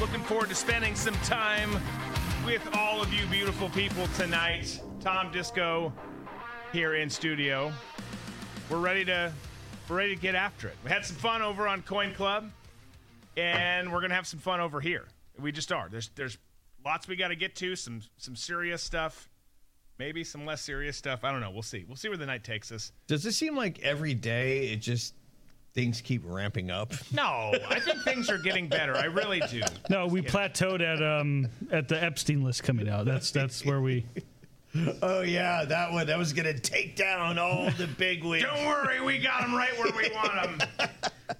Looking forward to spending some time with all of you beautiful people tonight. Tom Disco here in studio. We're ready to we're ready to get after it. We had some fun over on Coin Club, and we're gonna have some fun over here. We just are. There's there's lots we got to get to. Some some serious stuff maybe some less serious stuff. I don't know. We'll see. We'll see where the night takes us. Does it seem like every day it just things keep ramping up? No, I think things are getting better. I really do. No, we plateaued at um at the Epstein list coming out. That's that's where we. Oh yeah, that one that was gonna take down all the big wigs. Don't worry, we got them right where we want them.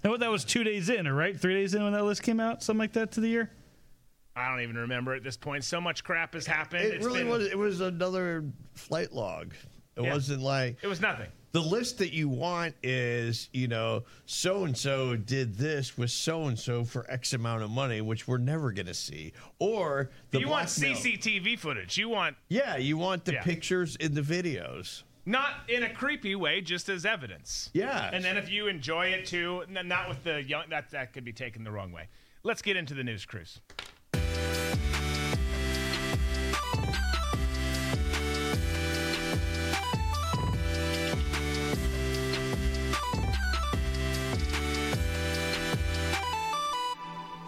And what that was two days in, or right? Three days in when that list came out, something like that to the year. I don't even remember at this point. So much crap has happened. It It's really been- was. It was another flight log. It Yeah. wasn't like It was nothing. The list that you want is you know so and so did this with so and so for X amount of money, which we're never gonna see. Or the you want. CCTV footage. You want Yeah, you want the Yeah. pictures in the videos. not in a creepy way, just as evidence. Yeah. And then if you enjoy it too, not with the young, that that could be taken the wrong way. Let's get into the news cruise.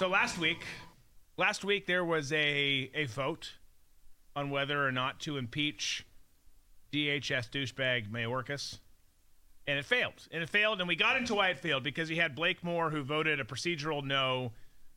So last week, last week there was a a vote on whether or not to impeach DHS douchebag Mayorkas, and it failed. And it failed, and we got into why it failed because he had Blake Moore who voted a procedural no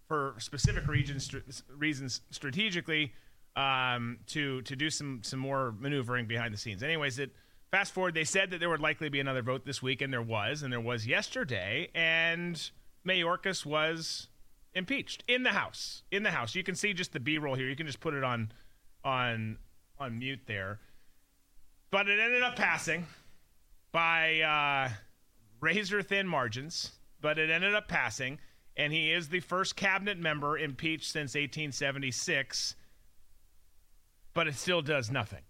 for specific regions, reasons strategically um, to to do some some more maneuvering behind the scenes. Anyways, it fast forward. They said that there would likely be another vote this week, and there was, and there was yesterday, and Mayorkas was impeached in the house. In the house, you can see just the B-roll here. You can just put it on on on mute there. But it ended up passing by uh, razor thin margins. But it ended up passing, and he is the first cabinet member impeached since 1876. But it still does nothing.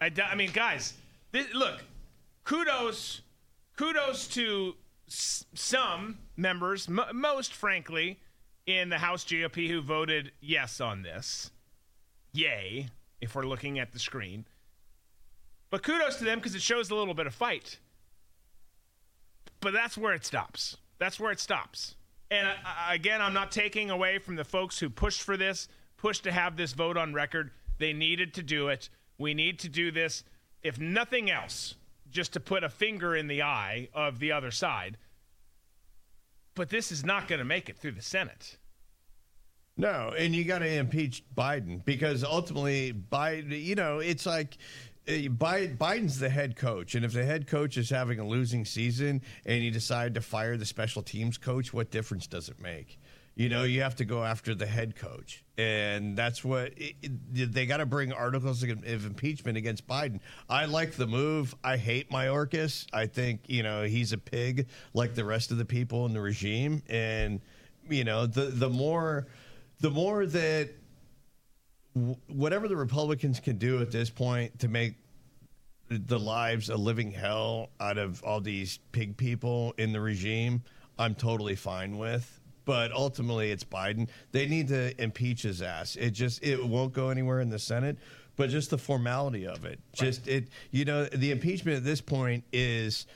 I, do- I mean, guys, this, look, kudos, kudos to some members, m- most frankly, in the House GOP who voted yes on this. Yay, if we're looking at the screen. But kudos to them because it shows a little bit of fight. But that's where it stops. That's where it stops. And I, I- again, I'm not taking away from the folks who pushed for this, pushed to have this vote on record. They needed to do it. We need to do this, if nothing else, just to put a finger in the eye of the other side. But this is not going to make it through the Senate. No, and you got to impeach Biden because ultimately, Biden, you know, it's like uh, Biden's the head coach, and if the head coach is having a losing season and you decide to fire the special teams coach, what difference does it make? You know, you have to go after the head coach, and that's what it, it- they got to bring articles of impeachment against Biden. I like the move. I hate Mayorkas. I think you know he's a pig like the rest of the people in the regime, and you know the the more the more that whatever the Republicans can do at this point to make the lives a living hell out of all these pig people in the regime, I'm totally fine with. But ultimately, it's Biden. They need to impeach his ass. It just it won't go anywhere in the Senate. But just the formality of it, just it, you know, the impeachment at this point is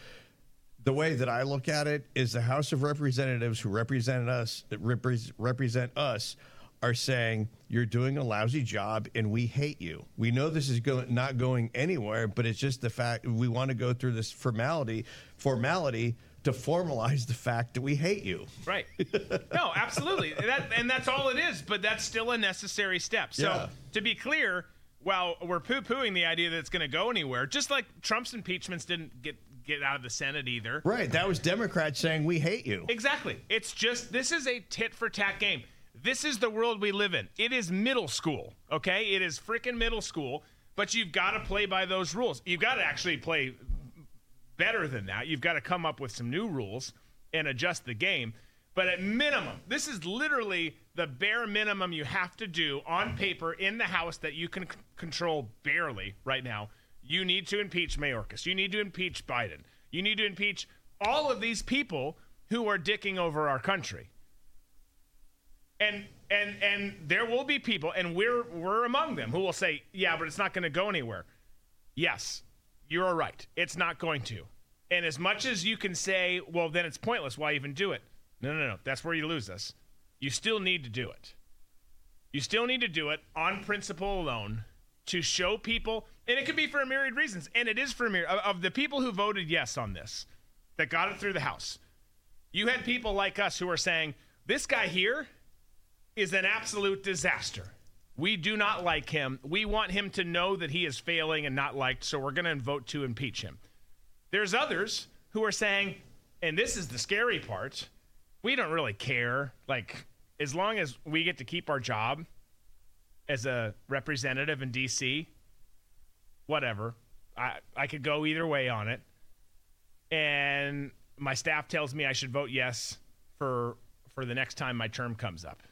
the way that I look at it is the House of Representatives who represent us repres represent us are saying you're doing a lousy job and we hate you. We know this is go- not going anywhere, but it's just the fact we want to go through this formality formality to formalize the fact that we hate you. Right. No, absolutely. That, and that's all it is, but that's still a necessary step. So, Yeah. to be clear, while we're poo pooing the idea that it's going to go anywhere, just like Trump's impeachments didn't get, get out of the Senate either. Right, that was Democrats saying we hate you. Exactly. It's just, this is a tit for tat game. This is the world we live in. It is middle school, okay? It is freaking middle school, but you've got to play by those rules. You've got to actually play better than that. You've got to come up with some new rules and adjust the game. But at minimum, this is literally the bare minimum you have to do on paper in the House that you can c- control barely right now. You need to impeach Mayorkas. You need to impeach Biden. You need to impeach all of these people who are dicking over our country. And and and there will be people, and we're we're among them, who will say, "Yeah, but it's not going to go anywhere." Yes, you're right. It's not going to. And as much as you can say, "Well, then it's pointless. Why even do it?" No, no, no. That's where you lose us. You still need to do it. You still need to do it on principle alone to show people, and it could be for a myriad reasons, and it is for a myriad of, the people who voted yes on this, that got it through the House. You had people like us who are saying, "This guy here is an absolute disaster. We do not like him. We want him to know that he is failing and not liked, so we're going to vote to impeach him. There's others who are saying, and this is the scary part, we don't really care. Like, as long as we get to keep our job as a representative in D.C., whatever. I, I could go either way on it. And my staff tells me I should vote yes for for the next time my term comes up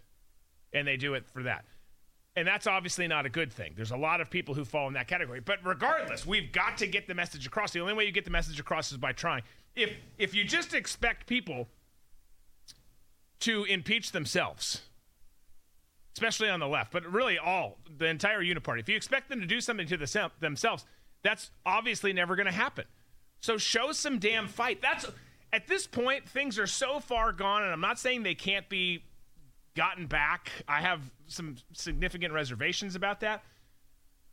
and they do it for that. And that's obviously not a good thing. There's a lot of people who fall in that category. But regardless, we've got to get the message across. The only way you get the message across is by trying. If if you just expect people to impeach themselves, especially on the left, but really all the entire uniparty, if you expect them to do something to the, themselves, that's obviously never going to happen. So show some damn fight. That's at this point things are so far gone, and I'm not saying they can't be gotten back. I have some significant reservations about that.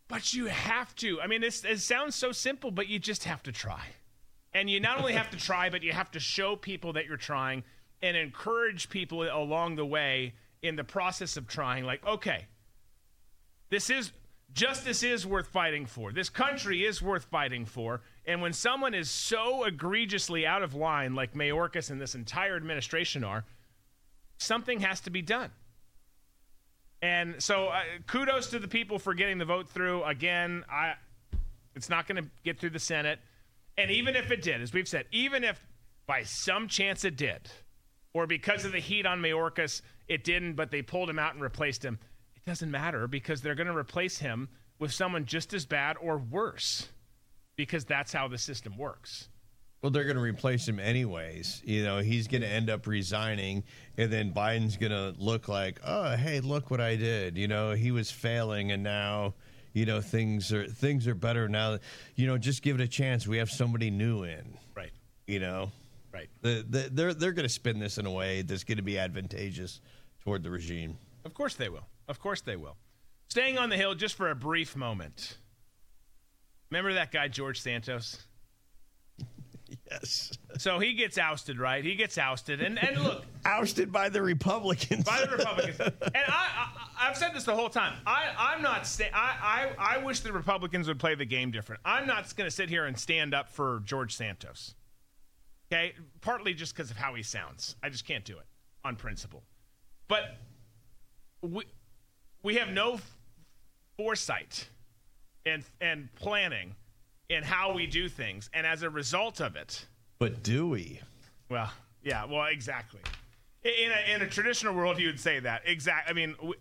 But you have to. I mean, this it sounds so simple, but you just have to try. And you not only have to try, but you have to show people that you're trying and encourage people along the way in the process of trying. Like, okay, this is justice is worth fighting for. This country is worth fighting for. And when someone is so egregiously out of line, like Mayorkas and this entire administration are, something has to be done. And so, uh, kudos to the people for getting the vote through. Again, I, it's not going to get through the Senate. And even if it did, as we've said, even if by some chance it did, or because of the heat on Mayorkas, it didn't, but they pulled him out and replaced him, it doesn't matter because they're going to replace him with someone just as bad or worse because that's how the system works. Well, they're going to replace him anyways. You know, he's going to end up resigning, and then Biden's going to look like, oh, hey, look what I did. You know, he was failing, and now, you know, things are things are better now. You know, just give it a chance. We have somebody new in. Right. You know. Right. The, the, they're they're going to spin this in a way that's going to be advantageous toward the regime. Of course they will. Of course they will. Staying on the hill just for a brief moment. Remember that guy George Santos? Yes. So he gets ousted, right? He gets ousted, and and look, ousted by the Republicans. by the Republicans. and I, I have said this the whole time. I I'm not. Sta- I, I I wish the Republicans would play the game different. I'm not going to sit here and stand up for George Santos. Okay, partly just because of how he sounds. I just can't do it on principle. But we we have no foresight and and planning in how we do things, and as a result of it, but do we? Well, yeah, well, exactly. In a, in a traditional world, you would say that. exactly. I mean, w-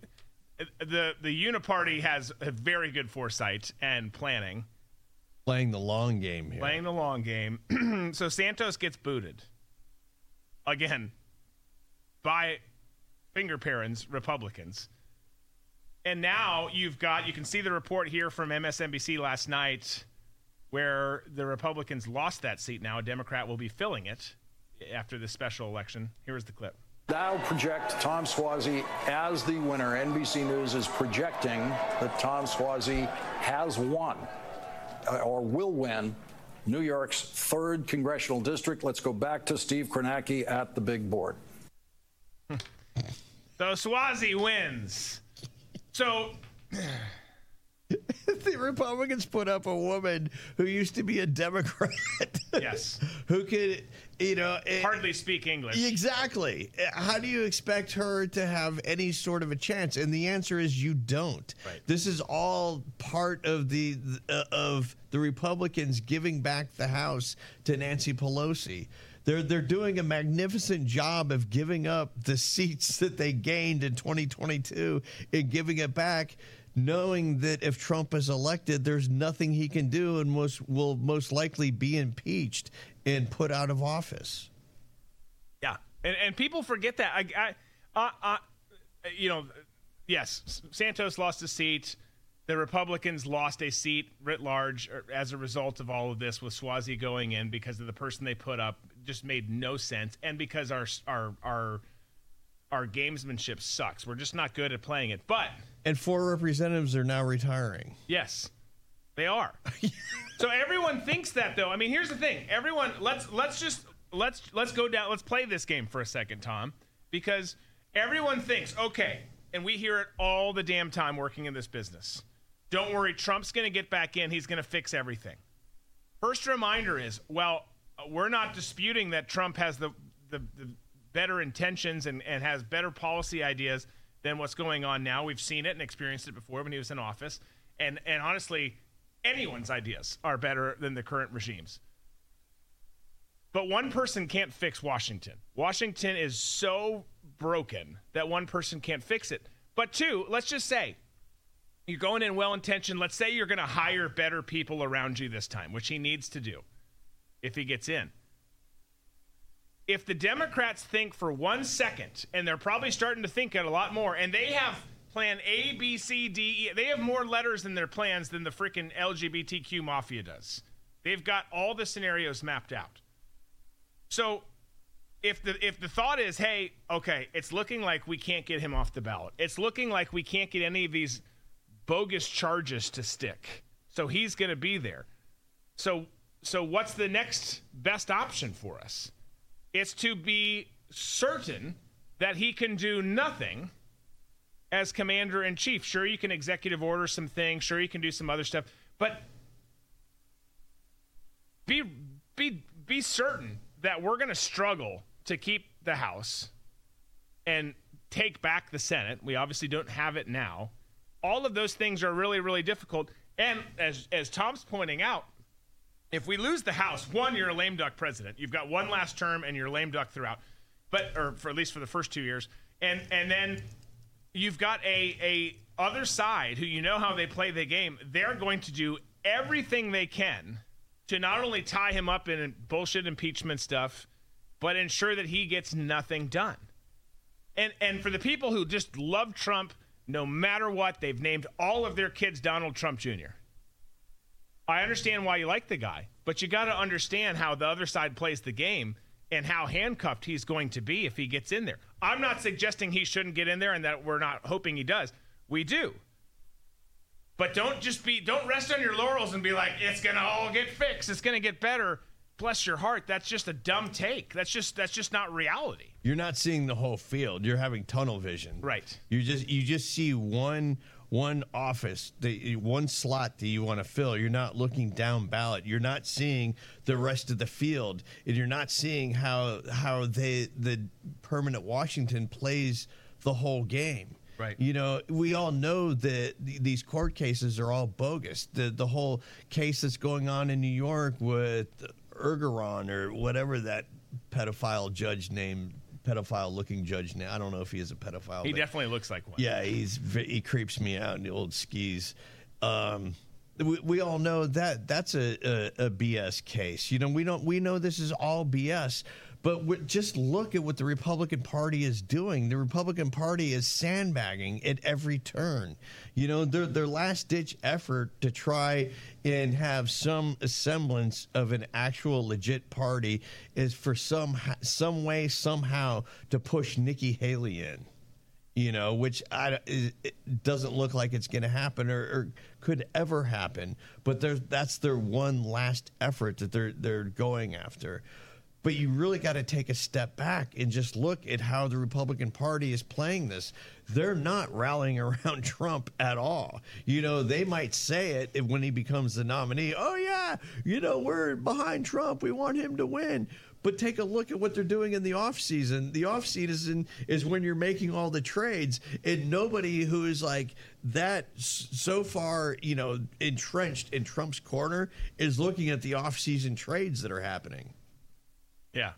the the Uniparty has a very good foresight and planning, Playing the long game here. playing the long game. so Santos gets booted again by finger parents Republicans. And now you've got you can see the report here from MSNBC last night where the Republicans lost that seat now a Democrat will be filling it after this special election. Here's the clip. Now project Tom Suozzi as the winner. NBC News is projecting that Tom Suozzi has won uh, or will win New York's third congressional district. Let's go back to Steve Kornacki at the big board. So Suozzi wins. So the Republicans put up a woman who used to be a Democrat. Yes. who could, you know, it- hardly speak English. Exactly. How do you expect her to have any sort of a chance? And the answer is you don't. Right. This is all part of the uh, of the Republicans giving back the House to Nancy Pelosi. They're they're doing a magnificent job of giving up the seats that they gained in 2022 and giving it back knowing that if Trump is elected, there's nothing he can do and most will most likely be impeached and put out of office. Yeah, and and people forget that. I, I, uh, uh, you know, yes, Santos lost a seat. The Republicans lost a seat writ large er, as a result of all of this, with Suozzi going in because of the person they put up just made no sense, and because our our our our gamesmanship sucks. We're just not good at playing it. But and four representatives are now retiring. Yes, they are. so everyone thinks that though. I mean, here's the thing. Everyone, let's let's just let's let's go down. Let's play this game for a second, Tom, because everyone thinks okay, and we hear it all the damn time working in this business. Don't worry, Trump's going to get back in. He's going to fix everything. First reminder is, well, we're not disputing that Trump has the the, the better intentions and, and has better policy ideas than what's going on now. We've seen it and experienced it before when he was in office. And and honestly, anyone's ideas are better than the current regime's. But one person can't fix Washington. Washington is so broken that one person can't fix it. But two, let's just say you're going in well intentioned. Let's say you're going to hire better people around you this time, which he needs to do if he gets in if the Democrats think for one second, and they're probably starting to think it a lot more, and they have plan A, B, C, D, E, they have more letters in their plans than the freaking LGBTQ mafia does. They've got all the scenarios mapped out. So if the if the thought is, hey, okay, it's looking like we can't get him off the ballot. It's looking like we can't get any of these bogus charges to stick. So he's going to be there. So so what's the next best option for us? It's to be certain that he can do nothing as commander in chief. Sure, you can executive order some things. Sure, you can do some other stuff, but be be be certain that we're going to struggle to keep the House and take back the Senate. We obviously don't have it now. All of those things are really really difficult. And as as Tom's pointing out, if we lose the House, one, you're a lame duck president. You've got one last term, and you're lame duck throughout, but or for at least for the first two years, and and then you've got a a other side who you know how they play the game. They're going to do everything they can to not only tie him up in bullshit impeachment stuff, but ensure that he gets nothing done. And and for the people who just love Trump, no matter what, they've named all of their kids Donald Trump Jr. I understand why you like the guy, but you got to understand how the other side plays the game and how handcuffed he's going to be if he gets in there. I'm not suggesting he shouldn't get in there and that we're not hoping he does. We do. But don't just be don't rest on your laurels and be like it's going to all get fixed. It's going to get better. Bless your heart. That's just a dumb take. That's just that's just not reality. You're not seeing the whole field. You're having tunnel vision. Right. You just you just see one one office, the one slot that you want to fill. You're not looking down ballot. You're not seeing the rest of the field, and you're not seeing how how they the permanent Washington plays the whole game. Right. You know, we all know that these court cases are all bogus. The the whole case that's going on in New York with Engoron or whatever that pedophile judge named pedophile looking judge now. I don't know if he is a pedophile. He definitely looks like one. Yeah, he's he creeps me out in the old skis. Um, we, we, all know that that's a, a, a, BS case. You know, we don't we know this is all BS. But just look at what the Republican Party is doing. The Republican Party is sandbagging at every turn. You know, their their last ditch effort to try and have some semblance of an actual legit party is for some some way somehow to push Nikki Haley in. You know, which I, it doesn't look like it's going to happen or, or, could ever happen. But that's their one last effort that they're they're going after. But you really got to take a step back and just look at how the Republican Party is playing this. They're not rallying around Trump at all. You know, they might say it when he becomes the nominee. Oh, yeah, you know, we're behind Trump. We want him to win. But take a look at what they're doing in the offseason. The offseason is when you're making all the trades, and nobody who is like that so far, you know, entrenched in Trump's corner is looking at the offseason trades that are happening. Yeah.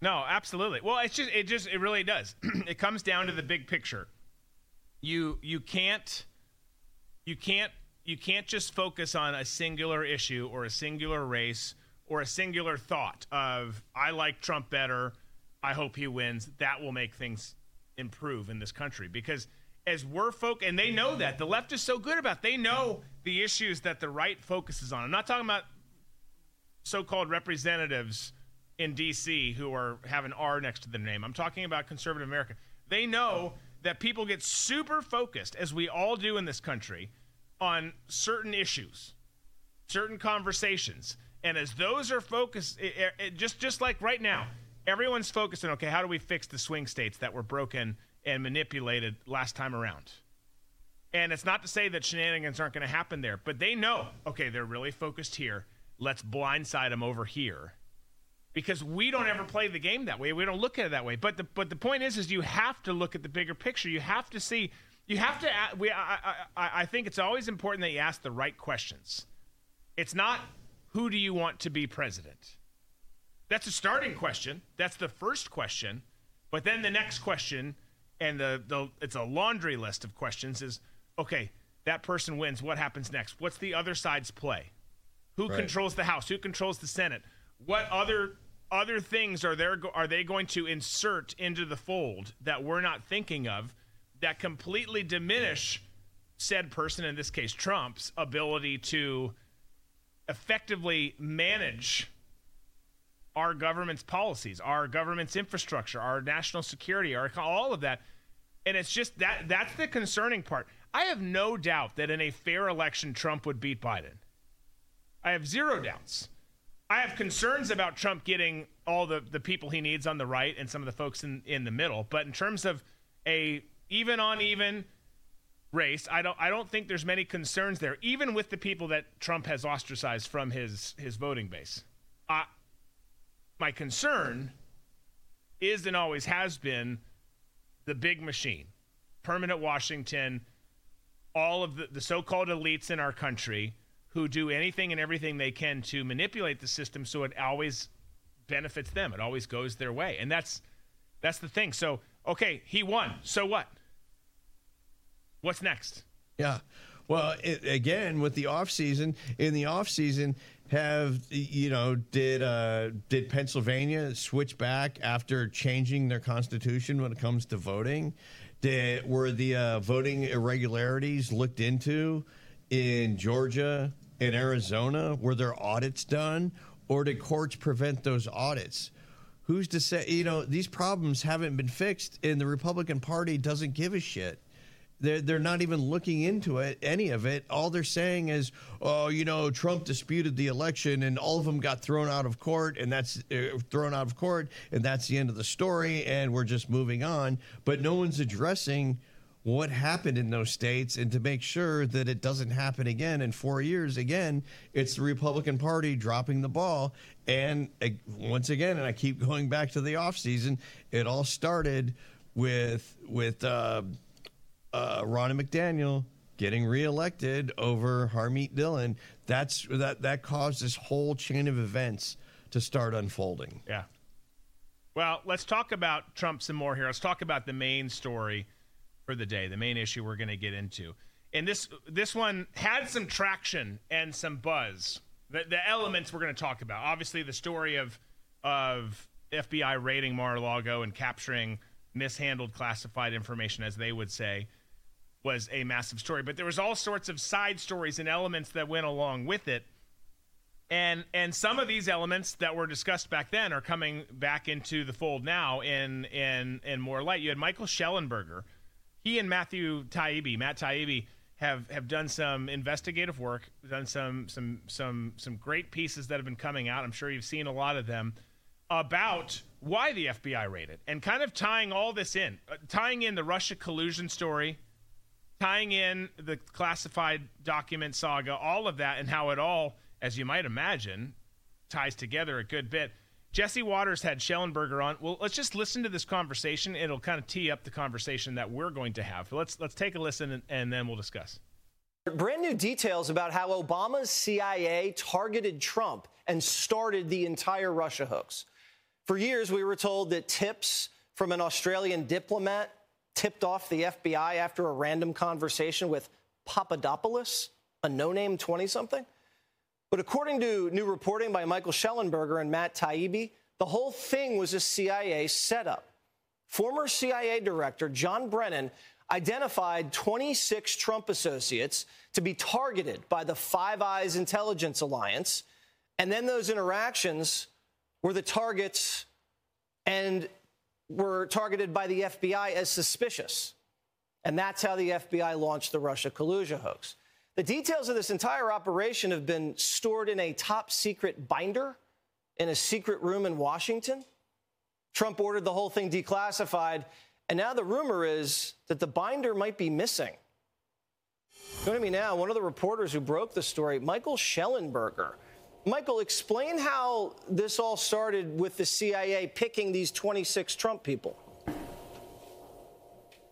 No, absolutely. Well, it's just it just it really does. it comes down to the big picture. You you can't you can't you can't just focus on a singular issue or a singular race or a singular thought of I like Trump better. I hope he wins. That will make things improve in this country because as we're folk and they know that the left is so good about they know the issues that the right focuses on. I'm not talking about so-called representatives in DC who are have an R next to their name. I'm talking about conservative America. They know that people get super focused as we all do in this country on certain issues, certain conversations. And as those are focused, it, it, just just like right now, everyone's focusing. Okay, how do we fix the swing states that were broken and manipulated last time around? And it's not to say that shenanigans aren't going to happen there, but they know. Okay, they're really focused here. Let's blindside them over here, because we don't ever play the game that way. We don't look at it that way. But the but the point is, is you have to look at the bigger picture. You have to see. You have to. We. I, I, I think it's always important that you ask the right questions. It's not who do you want to be president? That's a starting question. That's the first question. But then the next question, and the, the it's a laundry list of questions, is okay, that person wins. What happens next? What's the other side's play? Who right. controls the House? Who controls the Senate? What other other things are there are they going to insert into the fold that we're not thinking of that completely diminish said person in this case Trump's ability to effectively manage our government's policies, our government's infrastructure, our national security, our all of that. And it's just that that's the concerning part. I have no doubt that in a fair election Trump would beat Biden. I have zero doubts. I have concerns about Trump getting all the, the people he needs on the right and some of the folks in, in the middle. But in terms of a even on even race. I don't I don't think there's many concerns there, even with the people that Trump has ostracized from his his voting base. Uh, my concern is and always has been the big machine, permanent Washington, all of the, the so-called elites in our country who do anything and everything they can to manipulate the system so it always benefits them. It always goes their way. And that's that's the thing. So, okay, he won. So what? What's next? Yeah. Well, it, again, with the off season, in the off season, have you know did uh, did Pennsylvania switch back after changing their constitution when it comes to voting? Did were the uh, voting irregularities looked into in Georgia and Arizona? Were there audits done, or did courts prevent those audits? Who's to say? You know, these problems haven't been fixed, and the Republican Party doesn't give a shit. They're, they're not even looking into it, any of it. All they're saying is, oh, you know, Trump disputed the election and all of them got thrown out of court and that's uh, thrown out of court and that's the end of the story and we're just moving on. But no one's addressing what happened in those states and to make sure that it doesn't happen again in four years again it's the republican party dropping the ball and uh, once again and i keep going back to the offseason it all started with with uh, uh, Ronna McDaniel getting reelected over Harmeet Dillon, that's that that caused this whole chain of events to start unfolding. Yeah. Well, let's talk about Trump some more here. Let's talk about the main story for the day, the main issue we're going to get into. And this this one had some traction and some buzz. The, the elements we're going to talk about. Obviously, the story of of FBI raiding Mar-a-Lago and capturing mishandled classified information, as they would say was a massive story, but there was all sorts of side stories and elements that went along with it. And and some of these elements that were discussed back then are coming back into the fold now in in in more light. You had Michael Shellenberger. He and Matthew Taibbi, Matt Taibbi have have done some investigative work, done some some some some great pieces that have been coming out. I'm sure you've seen a lot of them about why the FBI raided and kind of tying all this in, uh, tying in the Russia collusion story tying in the classified document saga, all of that, and how it all, as you might imagine, ties together a good bit. Jesse Watters had Shellenberger on. Well, let's just listen to this conversation. It'll kind of tee up the conversation that we're going to have. let's let's take a listen and, and then we'll discuss. Brand new details about how Obama's CIA targeted Trump and started the entire Russia hoax. For years, we were told that tips from an Australian diplomat tipped off the FBI after a random conversation with Papadopoulos, a no name 20 something. But according to new reporting by Michael Shellenberger and Matt Taibbi, the whole thing was a CIA setup. Former CIA Director John Brennan identified 26 Trump associates to be targeted by the Five Eyes Intelligence Alliance. And then those interactions were the targets and were targeted by the FBI as suspicious. And that's how the FBI launched the Russia collusion hoax. The details of this entire operation have been stored in a top secret binder in a secret room in Washington. Trump ordered the whole thing declassified, and now the rumor is that the binder might be missing. Joining me now, one of the reporters who broke the story, Michael Shellenberger. Michael, explain how this all started with the CIA picking these 26 Trump people.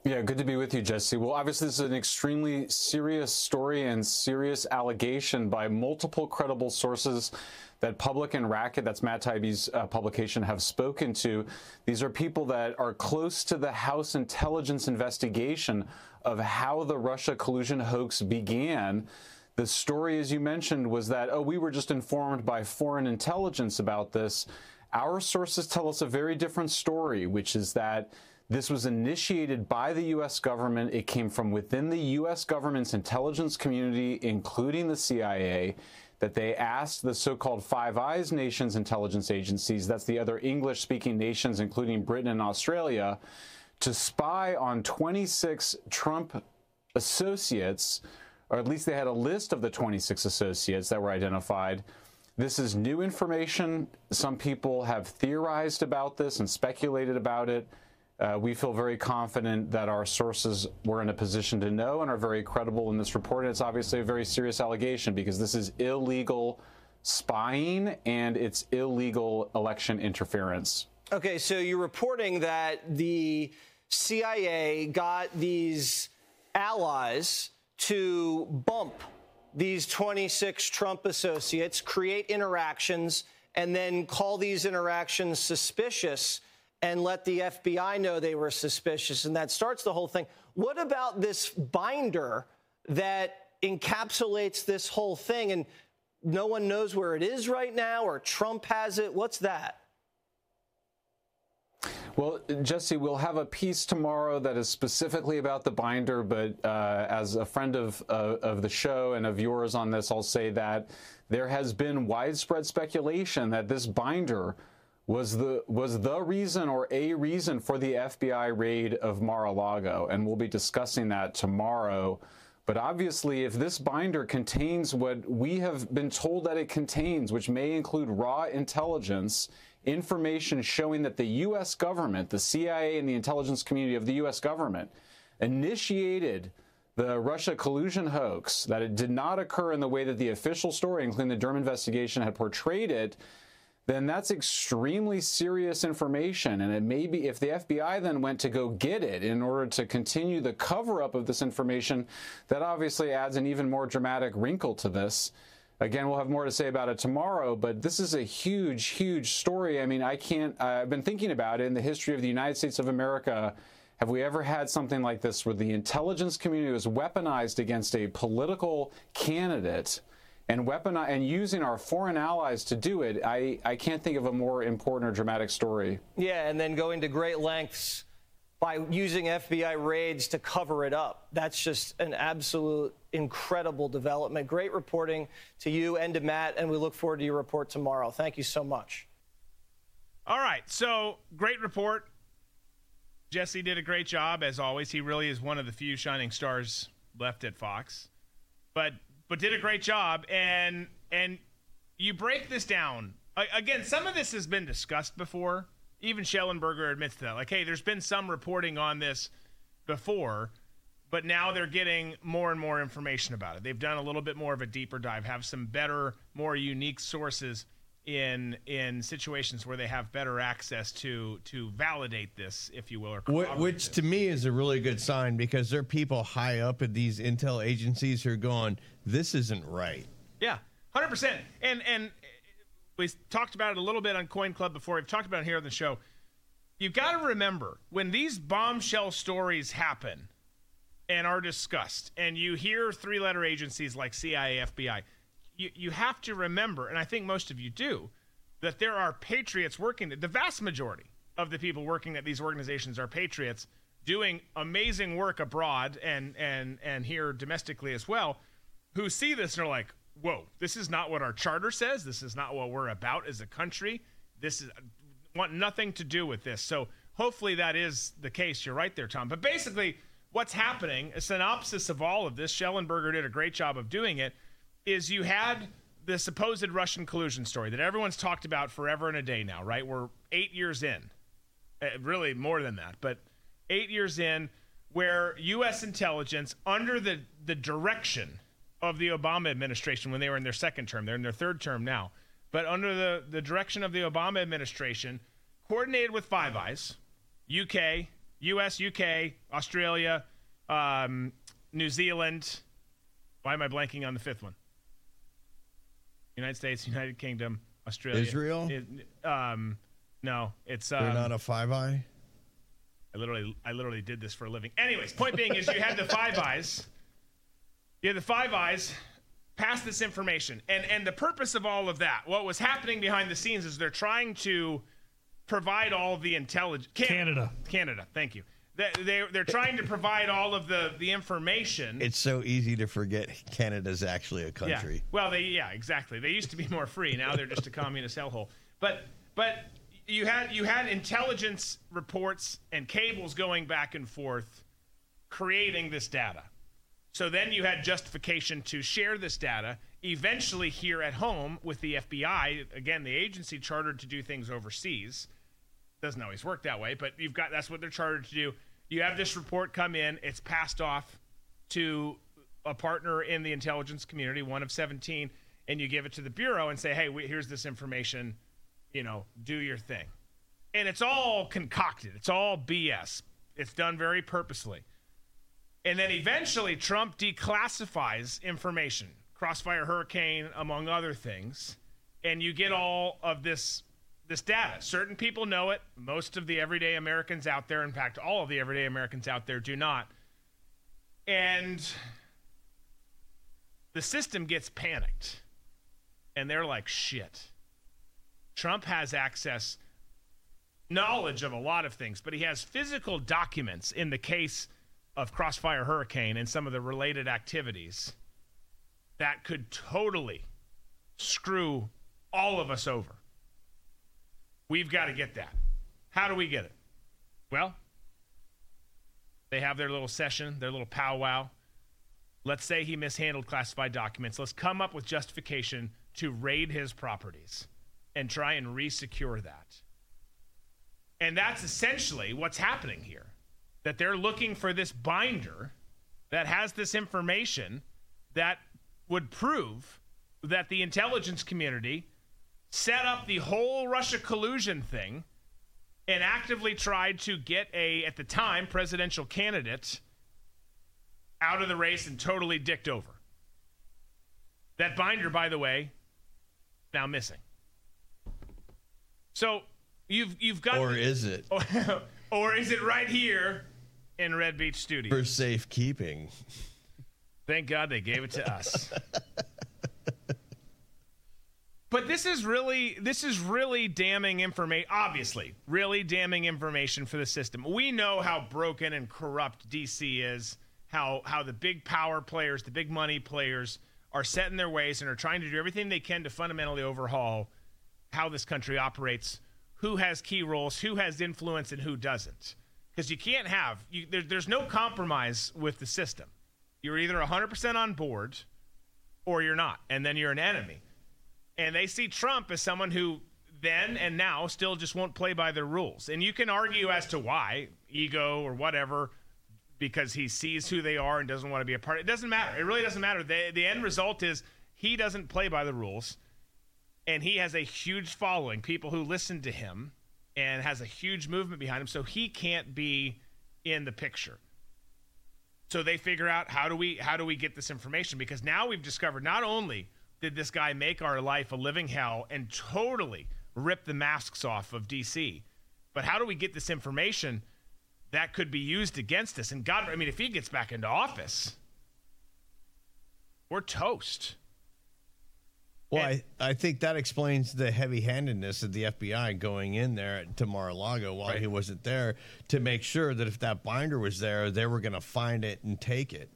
Yeah, good to be with you, Jesse. Well, obviously, this is an extremely serious story and serious allegation by multiple credible sources that Public and Racket, that's Matt Taibbi's uh, publication, have spoken to. These are people that are close to the House intelligence investigation of how the Russia collusion hoax began. The story, as you mentioned, was that, oh, we were just informed by foreign intelligence about this. Our sources tell us a very different story, which is that this was initiated by the U.S. government. It came from within the U.S. government's intelligence community, including the CIA, that they asked the so called Five Eyes nations intelligence agencies, that's the other English speaking nations, including Britain and Australia, to spy on 26 Trump associates, or at least they had a list of the 26 associates that were identified. This is new information. Some people have theorized about this and speculated about it. Uh, we feel very confident that our sources were in a position to know and are very credible in this report. And it's obviously a very serious allegation because this is illegal spying and it's illegal election interference. Okay, so you're reporting that the CIA got these allies to bump these 26 Trump associates, create interactions, and then call these interactions suspicious and let the FBI know they were suspicious, and that starts the whole thing. What about this binder that encapsulates this whole thing and no one knows where it is right now or Trump has it? What's that? Well, Jesse, we'll have a piece tomorrow that is specifically about the binder, but uh, as a friend of, uh, of the show and of yours on this, I'll say that there has been widespread speculation that this binder was the was the reason or a reason for the FBI raid of Mar-a-Lago, and we'll be discussing that tomorrow. But obviously, if this binder contains what we have been told that it contains, which may include raw intelligence, information showing that the U.S. government, the CIA, and the intelligence community of the U.S. government initiated the Russia collusion hoax, that it did not occur in the way that the official story, including the Durham investigation, had portrayed it, then that's extremely serious information. And it may be if the FBI then went to go get it in order to continue the cover up of this information, that obviously adds an even more dramatic wrinkle to this. Again, we'll have more to say about it tomorrow, but this is a huge, huge story. I mean, I can't, I've been thinking about it in the history of the United States of America. Have we ever had something like this where the intelligence community was weaponized against a political candidate? And weaponize and using our foreign allies to do it, I, I can't think of a more important or dramatic story. Yeah, and then going to great lengths by using FBI raids to cover it up. That's just an absolute incredible development. Great reporting to you and to Matt, and we look forward to your report tomorrow. Thank you so much. All right, so great report. Jesse did a great job as always. He really is one of the few shining stars left at Fox. But but did a great job. And and you break this down again. Some of this has been discussed before. Even Shellenberger admits to that. Like, hey, there's been some reporting on this before, but now they're getting more and more information about it. They've done a little bit more of a deeper dive, have some better, more unique sources in in situations where they have better access to to validate this, if you will, or which this. to me is a really good sign because there are people high up at these intel agencies who are going, "This isn't right." Yeah, hundred percent. And and we talked about it a little bit on Coin Club before. We've talked about it here on the show. You've got to remember when these bombshell stories happen and are discussed, and you hear three letter agencies like CIA, FBI, you, you have to remember, and I think most of you do, that there are patriots working. The vast majority of the people working at these organizations are patriots doing amazing work abroad and and and here domestically as well who see this and are like whoa this is not what our charter says. This is not what we're about as a country. This is want nothing to do with this. So hopefully that is the case. You're right there tom. But basically what's happening a synopsis of all of this shellenberger did a great job of doing it is you had the supposed russian collusion story that everyone's talked about forever and a day now right we're eight years in uh, really more than that but eight years in where U.S. intelligence, under the, the direction of the Obama administration when they were in their second term, they're in their third term now, but under the, the direction of the Obama administration, coordinated with Five Eyes, UK, US, UK, Australia, um, New Zealand. Why am I blanking on the fifth one? United States, United Kingdom, Australia. Israel? It, um, no, it's. They're Um, not a Five Eye. I literally, I literally did this for a living. Anyways, point being is you had the Five Eyes. You had the Five Eyes pass this information, and and the purpose of all of that, what was happening behind the scenes, is they're trying to provide all the intelligence. Canada. Canada. Thank you. They, they they're trying to provide all of the the information. It's so easy to forget Canada's actually a country. Yeah. Well, they yeah, exactly. They used to be more free. Now they're just a communist hellhole. But but you had you had intelligence reports and cables going back and forth creating this data. So then you had justification to share this data eventually here at home with the FBI, again the agency chartered to do things overseas. Doesn't always work that way, but you've got that's what they're chartered to do. You have this report come in, it's passed off to a partner in the intelligence community, one of 17, and you give it to the bureau and say, "Hey, we, here's this information, you know, do your thing." And it's all concocted. It's all BS. It's done very purposely. And then eventually Trump declassifies information, Crossfire Hurricane among other things, and you get all of this this data. Certain people know it. Most of the everyday Americans out there, in fact, all of the everyday Americans out there do not. And the system gets panicked. And they're like, shit. Trump has access, knowledge of a lot of things, but he has physical documents in the case of Crossfire Hurricane and some of the related activities that could totally screw all of us over. We've got to get that. How do we get it? Well, they have their little session, their little powwow. Let's say he mishandled classified documents. Let's come up with justification to raid his properties and try and resecure that. And that's essentially what's happening here. That they're looking for this binder that has this information that would prove that the intelligence community set up the whole Russia collusion thing and actively tried to get a, at the time, presidential candidate out of the race and totally dicked over. That binder, by the way, now missing. So you've you've got Or is it or, or is it right here in Red Beach Studios? for safekeeping? Thank God they gave it to us. but this is really this is really damning information obviously really damning information for the system. We know how broken and corrupt dc is how how the big power players the big money players are set in their ways and are trying to do everything they can to fundamentally overhaul how this country operates who has key roles who has influence and who doesn't. Because you can't have you, there, there's no compromise with the system. You're either 100% on board or you're not and then you're an enemy and they see Trump as someone who then and now still just won't play by their rules. And you can argue as to why, ego or whatever, because he sees who they are and doesn't want to be a part. Of it It doesn't matter. It really doesn't matter. The, the end result is he doesn't play by the rules, and he has a huge following, people who listen to him, and has a huge movement behind him. So he can't be in the picture. So they figure out how do we how do we get this information because now we've discovered not only did this guy make our life a living hell and totally rip the masks off of DC. But how do we get this information that could be used against us? And God, I mean, if he gets back into office, we're toast. Well, I, I think that explains the heavy handedness of the FBI going in there to Mar a Lago while Right. he wasn't there to make sure that if that binder was there, they were going to find it and take it.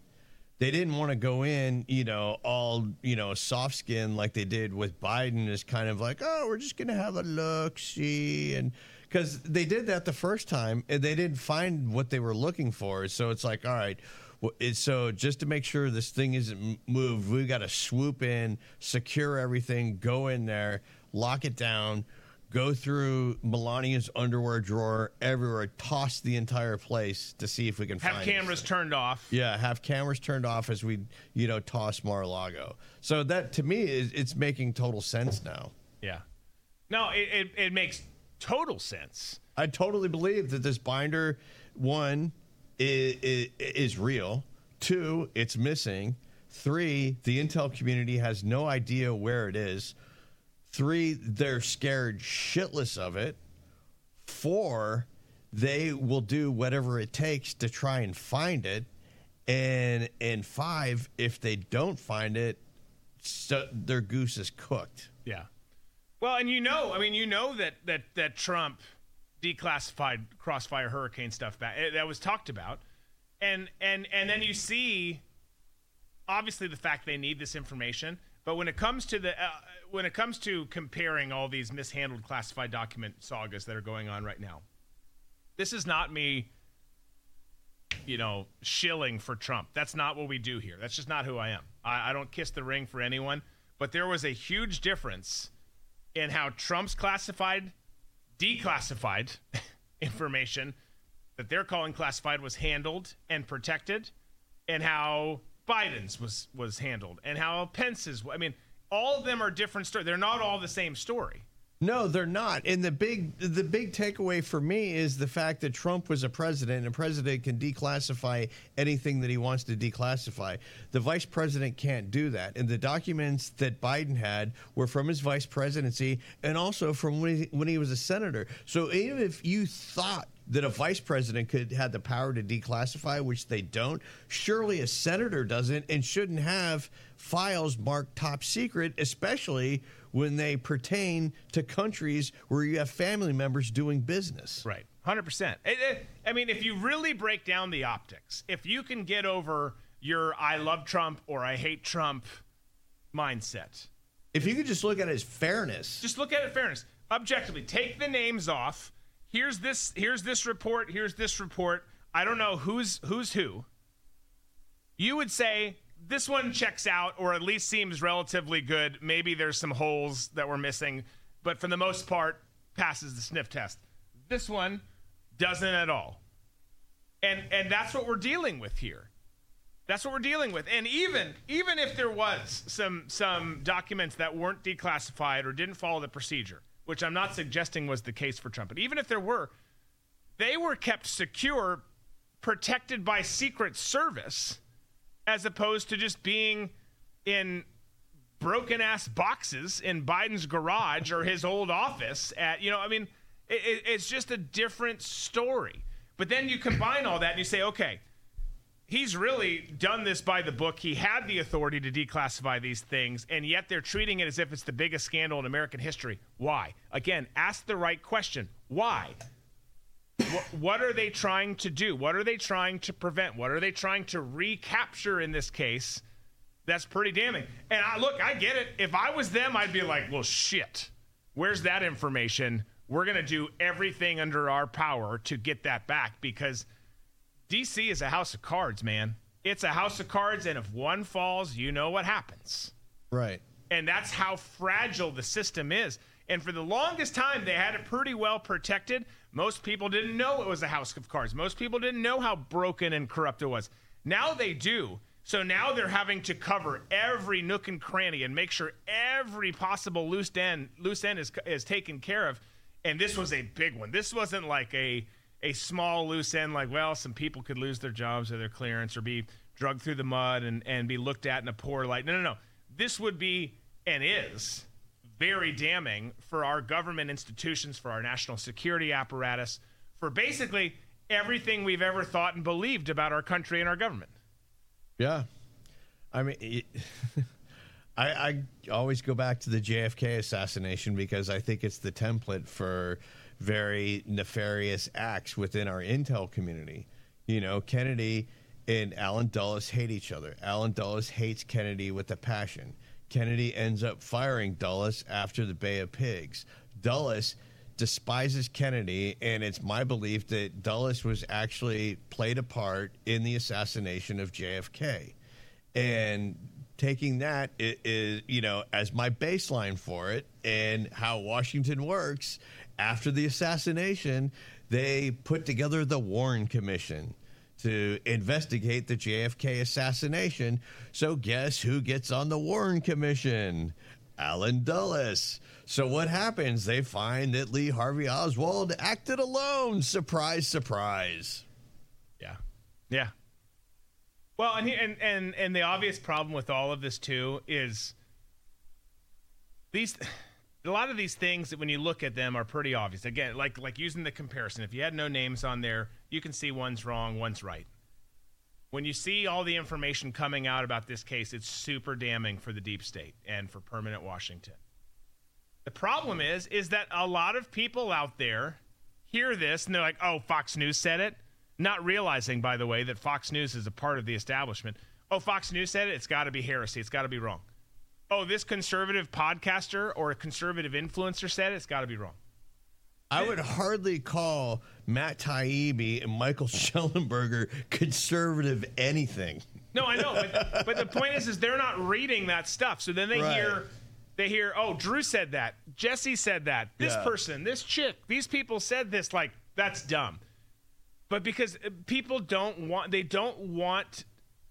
They didn't want to go in, you know, all, you know, soft skin like they did with Biden, is kind of like, oh, we're just going to have a look, see. And because they did that the first time and they didn't find what they were looking for. So it's like, all right, well, so just to make sure this thing isn't moved, we got to swoop in, secure everything, go in there, lock it down, go through Melania's underwear drawer everywhere, toss the entire place to see if we can Have find cameras this. turned off. Yeah, have cameras turned off as we, you know, toss Mar-a-Lago. So that to me is it's making total sense now. Yeah. No, it, it, it makes total sense. I totally believe that this binder, one, is, is real. Two, it's missing. Three, the intel community has no idea where it is. Three, they're scared shitless of it. Four, they will do whatever it takes to try and find it. And and five, if they don't find it, so their goose is cooked. Yeah. Well, and you know, I mean, you know that that that Trump declassified Crossfire Hurricane stuff back. eh, That was talked about, and and and then you see, obviously, the fact they need this information. But when it comes to the uh, when it comes to comparing all these mishandled classified document sagas that are going on right now, this is not me. You know, shilling for Trump. That's not what we do here. That's just not who I am. I, I don't kiss the ring for anyone. But there was a huge difference in how Trump's classified, declassified information that they're calling classified was handled and protected, and how Biden's was was handled, and how Pence's. I mean, all of them are different stories. They're not all the same story. No, they're not. And the big the big takeaway for me is the fact that Trump was a president and a president can declassify anything that he wants to declassify. The vice president can't do that. And the documents that Biden had were from his vice presidency and also from when he, when he was a senator. So even if you thought that a vice president could have the power to declassify, which they don't. Surely a senator doesn't and shouldn't have files marked top secret, especially when they pertain to countries where you have family members doing business. Right. 100%. It- it- I mean, if you really break down the optics, if you can get over your I love Trump or I hate Trump mindset, If you could just look at it as fairness, just look at it fairness. Objectively, take the names off. Here's this here's this report, here's this report. I don't know who's who's who. You would say this one checks out or at least seems relatively good. Maybe there's some holes that we're missing, but for the most part passes the sniff test. This one doesn't at all. And and that's what we're dealing with here. That's what we're dealing with. And even even if there was some some documents that weren't declassified or didn't follow the procedure, which I'm not suggesting was the case for Trump, but even if there were, they were kept secure, protected by Secret Service, as opposed to just being in broken ass boxes in Biden's garage or his old office at you know I mean it, it, it's just a different story. But then you combine all that and you say okay he's really done this by the book. He had the authority to declassify these things, and yet they're treating it as if it's the biggest scandal in American history. Why? Again, ask the right question. Why? What, are they trying to do? What are they trying to prevent? What are they trying to recapture in this case? That's pretty damning. And I, look, I get it. If I was them, I'd be like, well, shit. Where's that information? We're going to do everything under our power to get that back because DC is a house of cards, man. It's a house of cards, and if one falls, you know what happens. right? And that's how fragile the system is. And for the longest time, they had it pretty well protected. Most people didn't know it was a house of cards. Most people didn't know how broken and corrupt it was. Now they do. So now they're having to cover every nook and cranny and make sure every possible loose end loose end is is taken care of. And this was a big one. This wasn't like a a small loose end like well some people could lose their jobs or their clearance or be drugged through the mud and, and be looked at in a poor light no no no this would be and is very damning for our government institutions, for our national security apparatus, for basically everything we've ever thought and believed about our country and our government. Yeah. I mean, it, I, I always go back to the JFK assassination because I think it's the template for very nefarious acts within our intel community. You know, Kennedy and Allen Dulles hate each other. Allen Dulles hates Kennedy with a passion. Kennedy ends up firing Dulles after the Bay of Pigs. Dulles despises Kennedy, and it's my belief that Dulles was actually played a part in the assassination of JFK. And taking that is, you know, as my baseline for it and how Washington works, after the assassination, they put together the Warren Commission to investigate the JFK assassination. So, guess who gets on the Warren Commission? Allen Dulles. So, what happens? They find that Lee Harvey Oswald acted alone. Surprise, surprise. Yeah. Yeah. Well, and, and and and the obvious problem with all of this too is these a lot of these things when you look at them are pretty obvious. Again, like like using the comparison. If you had no names on there, you can see one's wrong, one's right. When you see all the information coming out about this case, it's super damning for the deep state and for permanent Washington. The problem is is that a lot of people out there hear this and they're like, "Oh, Fox News said it." Not realizing, by the way, that Fox News is a part of the establishment. Oh, Fox News said it. It's got to be heresy. It's got to be wrong. Oh, this conservative podcaster or a conservative influencer said it. It's got to be wrong. I would hardly call Matt Taibbi and Michael Shellenberger conservative anything. No, I know, but, but the point is, is they're not reading that stuff. So then they Right. hear, they hear, oh, Drew said that, Jesse said that, this Yeah. person, this chick, these people said this. Like that's dumb. But because uh, people don't want, they don't want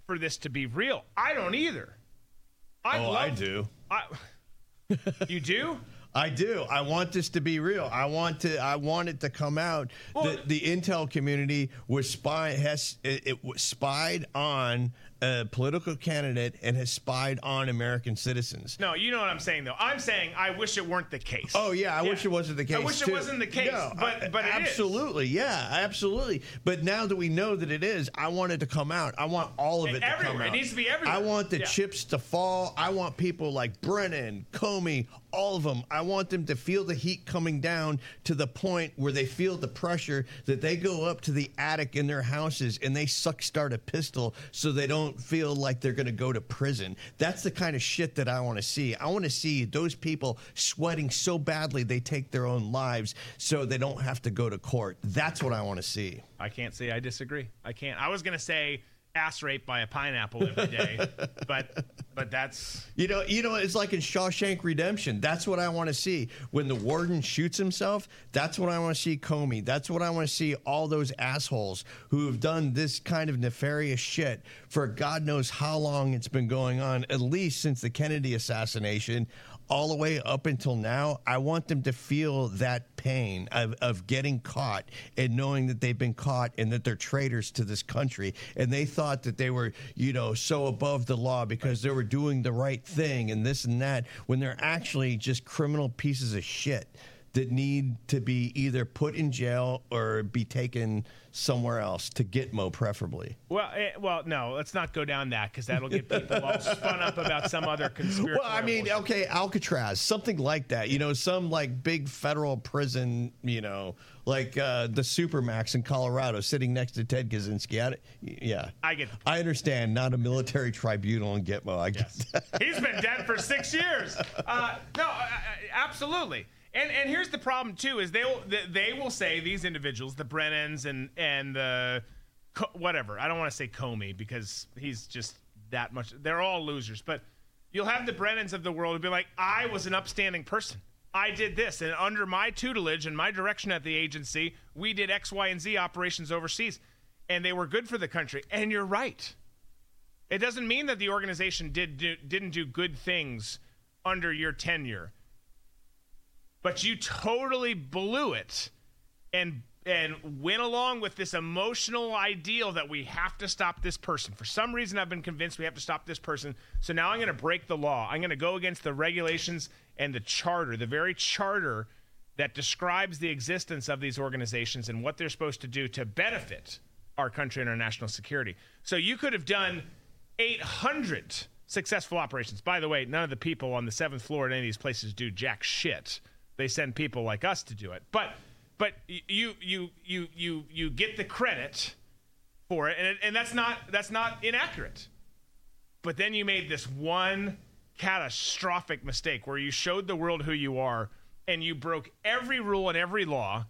for this to be real. I don't either. I Oh, love, I do. I, you do? I do. I want this to be real. I want to. I want it to come out Well- that the intel community was spy has it, it was spied on a political candidate and has spied on American citizens. No, you know what I'm saying though. I'm saying I wish it weren't the case. Oh yeah, I wish it wasn't the case. I wish it wasn't the case, No, but but it is. absolutely, yeah, absolutely. But now that we know that it is, I want it to come out. I want all of it to come Everywhere. It out. needs to be everywhere. I want the Yeah. chips to fall. I want people like Brennan, Comey, all of them. I want them to feel the heat coming down to the point where they feel the pressure that they go up to the attic in their houses and they suck start a pistol so they don't feel like they're going to go to prison. That's the kind of shit that I want to see. I want to see those people sweating so badly they take their own lives so they don't have to go to court. That's what I want to see. I can't say I disagree. I can't. I was gonna say ass rape by a pineapple every day, but but that's You know, you know, it's like in Shawshank Redemption. That's what I want to see. When the warden shoots himself, that's what I want to see Comey. That's what I want to see all those assholes who have done this kind of nefarious shit for God knows how long it's been going on, at least since the Kennedy assassination. All the way up until now, I want them to feel that pain of, of getting caught and knowing that they've been caught and that they're traitors to this country. And they thought that they were, you know, so above the law because they were doing the right thing and this and that when they're actually just criminal pieces of shit that need to be either put in jail or be taken somewhere else to Gitmo, preferably. well. Eh, well, no, let's not go down that because that'll get people all spun up about some other conspiracy. Well, I mean, okay, Alcatraz, something like that. You know, some like big federal prison. You know, like uh, the Supermax in Colorado, sitting next to Ted Kaczynski. I, yeah, I get. I understand. Not a military tribunal in Gitmo. I get that. He's been dead for six years. Uh, no, uh, uh, absolutely. And and here's the problem too: is they will they- will say these individuals, the Brennans and and the whatever. I don't want to say Comey because he's just that much. They're all losers. But you'll have the Brennans of the world who be like, I was an upstanding person. I did this, and under my tutelage and my direction at the agency, we did X, Y, and Z operations overseas, and they were good for the country. And you're right. It doesn't mean that the organization did do, didn't do good things under your tenure, but you totally blew it and and went along with this emotional ideal that we have to stop this person. For some reason, I've been convinced we have to stop this person. So now I'm going to break the law. I'm going to go against the regulations and the charter, the very charter that describes the existence of these organizations and what they're supposed to do to benefit our country and our national security. So you could have done 800 successful operations. By the way, none of the people on the seventh floor at any of these places do jack shit. They send people like us to do it. But but you you you you you get the credit for it, and and that's not that's not inaccurate. But then you made this one catastrophic mistake where you showed the world who you are, and you broke every rule and every law,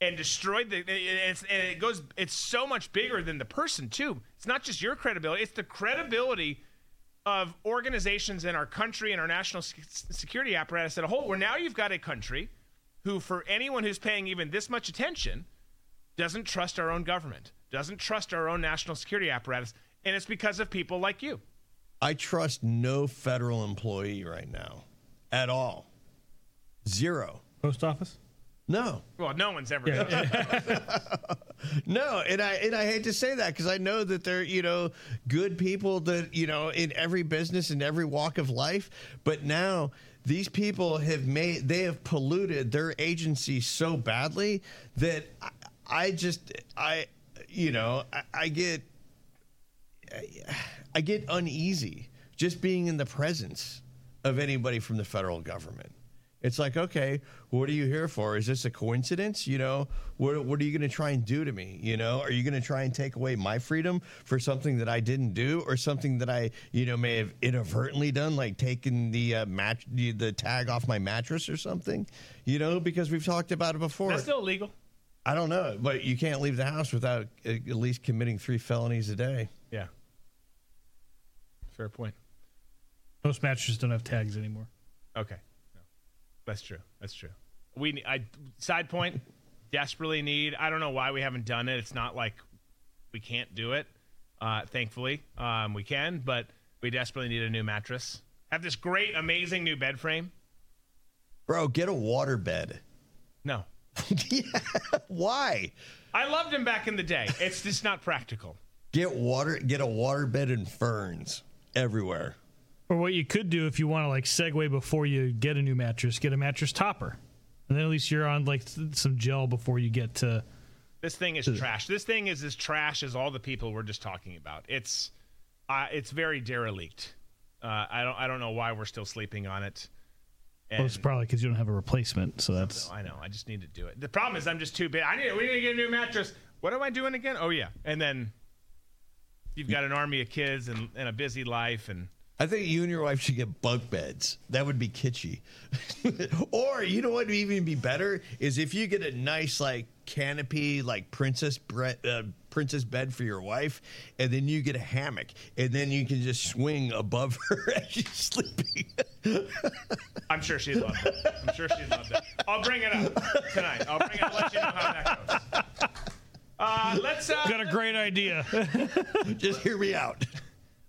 and destroyed the. And, it goes. It's so much bigger than the person too. It's not just your credibility; it's the credibility of organizations in our country and our national security apparatus as a whole. Where now you've got a country who, for anyone who's paying even this much attention, doesn't trust our own government, doesn't trust our own national security apparatus, and it's because of people like you. I trust no federal employee right now at all. Zero. Post office? No. Well, no one's ever. Yeah. no, and I and I hate to say that because I know that they're you know good people that you know in every business in every walk of life, but now these people have made they have polluted their agency so badly that I, I just I you know I, I get I get uneasy just being in the presence of anybody from the federal government. It's like, okay, what are you here for? Is this a coincidence? You know, what, what are you going to try and do to me? You know, are you going to try and take away my freedom for something that I didn't do or something that I, you know, may have inadvertently done, like taking the uh, match, the, the tag off my mattress or something? You know, because we've talked about it before. That's still illegal. I don't know, but you can't leave the house without at least committing three felonies a day. Yeah. Fair point. Most mattresses don't have tags anymore. Okay. That's true. That's true. We I side point desperately need. I don't know why we haven't done it. It's not like we can't do it. Uh, thankfully, um, we can, but we desperately need a new mattress. Have this great, amazing new bed frame. Bro, get a water bed. No. yeah. Why? I loved him back in the day. It's just not practical. Get water. Get a water bed and ferns everywhere. Or what you could do if you want to like segue before you get a new mattress, get a mattress topper, and then at least you're on like some gel before you get to. This thing is trash. This thing is as trash as all the people we're just talking about. It's, uh, it's very derelict. Uh, I don't, I don't know why we're still sleeping on it. And well, it's probably because you don't have a replacement. So that's. I know. I just need to do it. The problem is I'm just too big. I need. We need to get a new mattress. What am I doing again? Oh yeah, and then you've got an army of kids and, and a busy life and I think you and your wife should get bunk beds. That would be kitschy. or you know what would even be better is if you get a nice like canopy like princess bre- uh, princess bed for your wife, and then you get a hammock, and then you can just swing above her as she's sleeping. I'm sure she'd love it. I'm sure she'd love it. I'll bring it up tonight. I'll bring it. I'll let you know how that goes. Uh, let's. Uh, Got a great idea. just hear me out.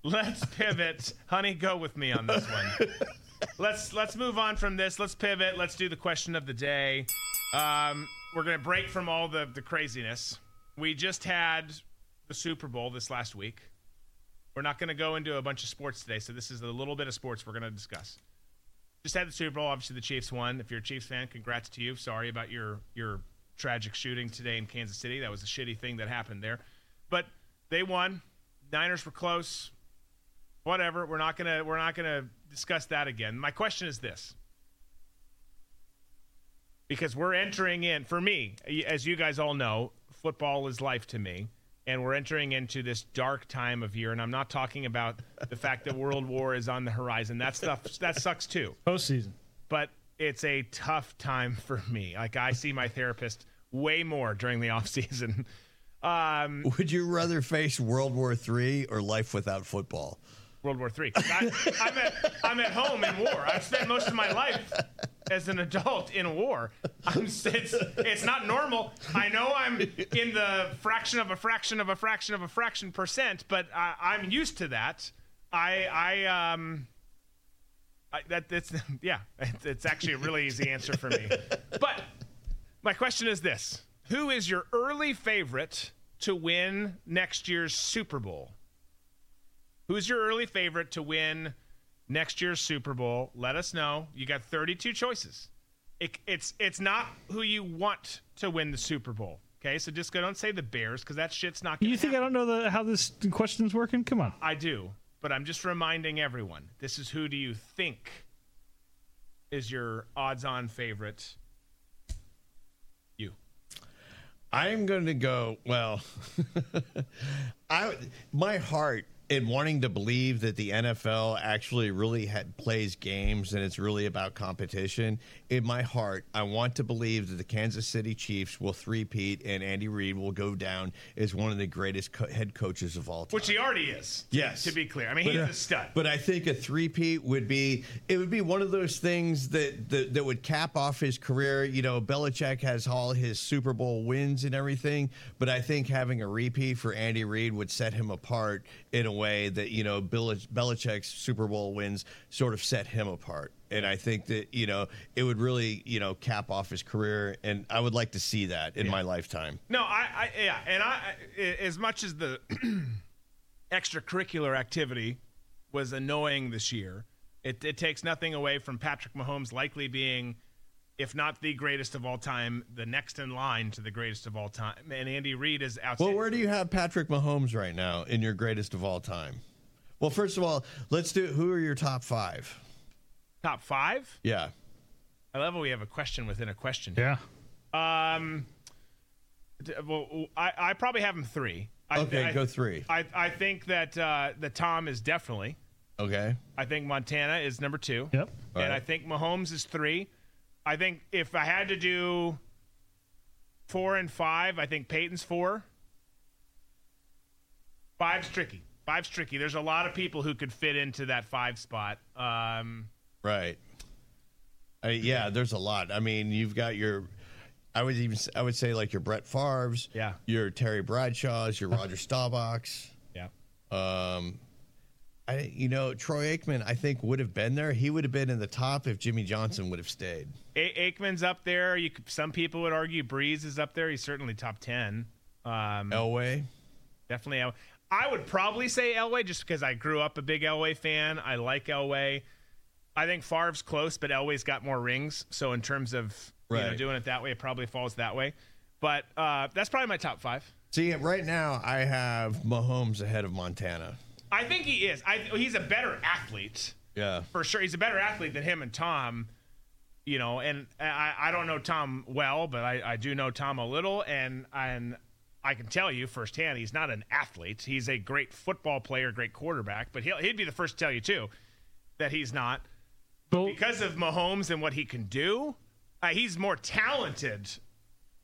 Let's pivot, honey. Go with me on this one. let's let's move on from this. Let's pivot. Let's do the question of the day. Um, we're gonna break from all the the craziness. We just had the Super Bowl this last week. We're not gonna go into a bunch of sports today, so this is a little bit of sports we're gonna discuss. Just had the Super Bowl. Obviously, the Chiefs won. If you're a Chiefs fan, congrats to you. Sorry about your your tragic shooting today in Kansas City. That was a shitty thing that happened there, but they won. Niners were close whatever. We're not gonna we're not gonna discuss that again. My question is this. Because we're entering in for me, as you guys all know, football is life to me. And we're entering into this dark time of year, and I'm not talking about the fact that World War is on the horizon. That stuff that sucks too. Postseason. But it's a tough time for me. Like I see my therapist way more during the off season. Um, Would you rather face World War III or life without football? World War III. I, am at, I'm at home in war. I've spent most of my life as an adult in war. I'm, it's, it's not normal. I know I'm in the fraction of a fraction of a fraction of a fraction percent, but I, am used to that. I, I, um, I, that, that's, yeah, it's actually a really easy answer for me. But my question is this Who is your early favorite to win next year's Super Bowl? Who's your early favorite to win next year's Super Bowl? Let us know. You got 32 choices. It, it's it's not who you want to win the Super Bowl. Okay, so just go don't say the Bears because that shit's not. Gonna You think I don't know the, how this question's working? Come on. I do, but I'm just reminding everyone. This is who do you think is your odds-on favorite? You. I'm going to go. Well, I my heart in wanting to believe that the NFL actually really had, plays games and it's really about competition. In my heart, I want to believe that the Kansas City Chiefs will three-peat and Andy Reid will go down as one of the greatest co- head coaches of all time. Which he already is. Yes. To be clear, I mean he's a stud. But I think a three-peat would be it would be one of those things that, that that would cap off his career. You know, Belichick has all his Super Bowl wins and everything, but I think having a repeat for Andy Reid would set him apart in a way that you know Bill- Belichick's Super Bowl wins sort of set him apart. And I think that you know it would really you know cap off his career, and I would like to see that in my lifetime. No, I, I yeah, and I, I as much as the extracurricular activity was annoying this year, it, it takes nothing away from Patrick Mahomes likely being, if not the greatest of all time, the next in line to the greatest of all time. And Andy Reid is outside. Well, where do you have Patrick Mahomes right now in your greatest of all time? Well, first of all, let's do who are your top five? Top five. Yeah. I love how we have a question within a question. Yeah. Um. Well, I, I probably have him three. I, Okay, I- go three. I, I think that uh, the Tom is definitely. Okay. I think Montana is number two. Yep. And Right. I think Mahomes is three. I think if I had to do four and five, I think Peyton's four. Five's tricky. Five's tricky. There's a lot of people who could fit into that five spot. Um, Right. I, yeah, there's a lot. I mean, you've got your. I would even. I would say like your Brett Favre's. Yeah. Your Terry Bradshaw's. Your Roger Staubach's. yeah. Um, I you know Troy Aikman. I think would have been there. He would have been in the top if Jimmy Johnson would have stayed. A- Aikman's up there. You some people would argue Brees is up there. He's certainly top ten. Um, Elway. Definitely. El- I would probably say Elway just because I grew up a big Elway fan. I like Elway. I think Favre's close, but Elway's got more rings. So in terms of you know, doing it that way, it probably falls that way. But uh, that's probably my top five. See, right now I have Mahomes ahead of Montana. I think he is. I, he's a better athlete Yeah. for sure. He's a better athlete than him and Tom. You know, and I, I don't know Tom well, but I, I do know Tom a little, and and I can tell you firsthand he's not an athlete. He's a great football player, great quarterback, but he'll, he'd be the first to tell you too that he's not Well, because of Mahomes and what he can do. Uh, he's more talented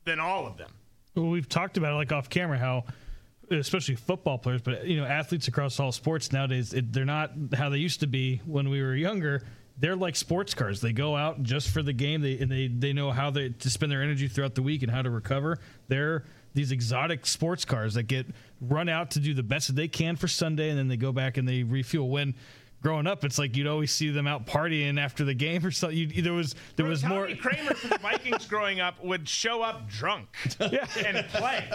than all of them. well, we've talked about it like off camera how especially football players but you know athletes across all sports nowadays it, they're not how they used to be when we were younger. They're like sports cars. They go out just for the game. They and they they know how they to spend their energy throughout the week and how to recover. They're these exotic sports cars that get run out to do the best that they can for Sunday and then they go back and they refuel. When growing up it's like you'd always see them out partying after the game or something. You, there was there was Tommy more Kramer from the Vikings growing up would show up drunk and play.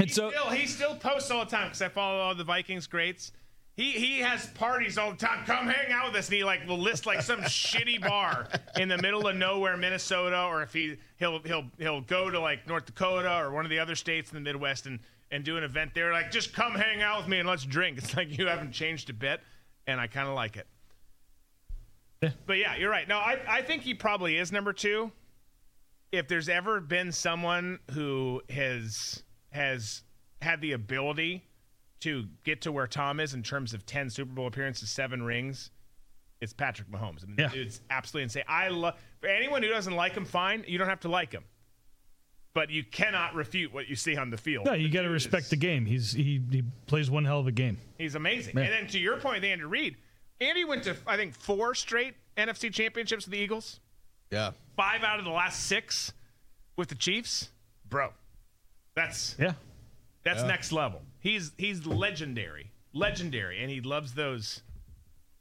And He so still he still posts all the time because I follow all the Vikings greats. He he has parties all the time. Come hang out with us, and he like will list like some shitty bar in the middle of nowhere, Minnesota, or if he he'll he'll he'll go to like North Dakota or one of the other states in the Midwest and and do an event there. Like just come hang out with me and let's drink. It's like you haven't changed a bit, and I kind of like it. Yeah. But yeah, you're right. No, I I think he probably is number two if there's ever been someone who has has had the ability to get to where Tom is in terms of 10 Super Bowl appearances, seven rings, it's Patrick Mahomes. I mean, Yeah. the dude's absolutely insane. I love for anyone who doesn't like him, fine. You don't have to like him, but you cannot refute what you see on the field. no you got to respect is- the game he's he, he plays one hell of a game He's amazing. Yeah. And then to your point, with Andy Reid, Andy went to I think four straight NFC championships with the Eagles. Yeah. Five out of the last six with the Chiefs, bro. That's yeah That's next level. He's he's legendary, legendary, and he loves those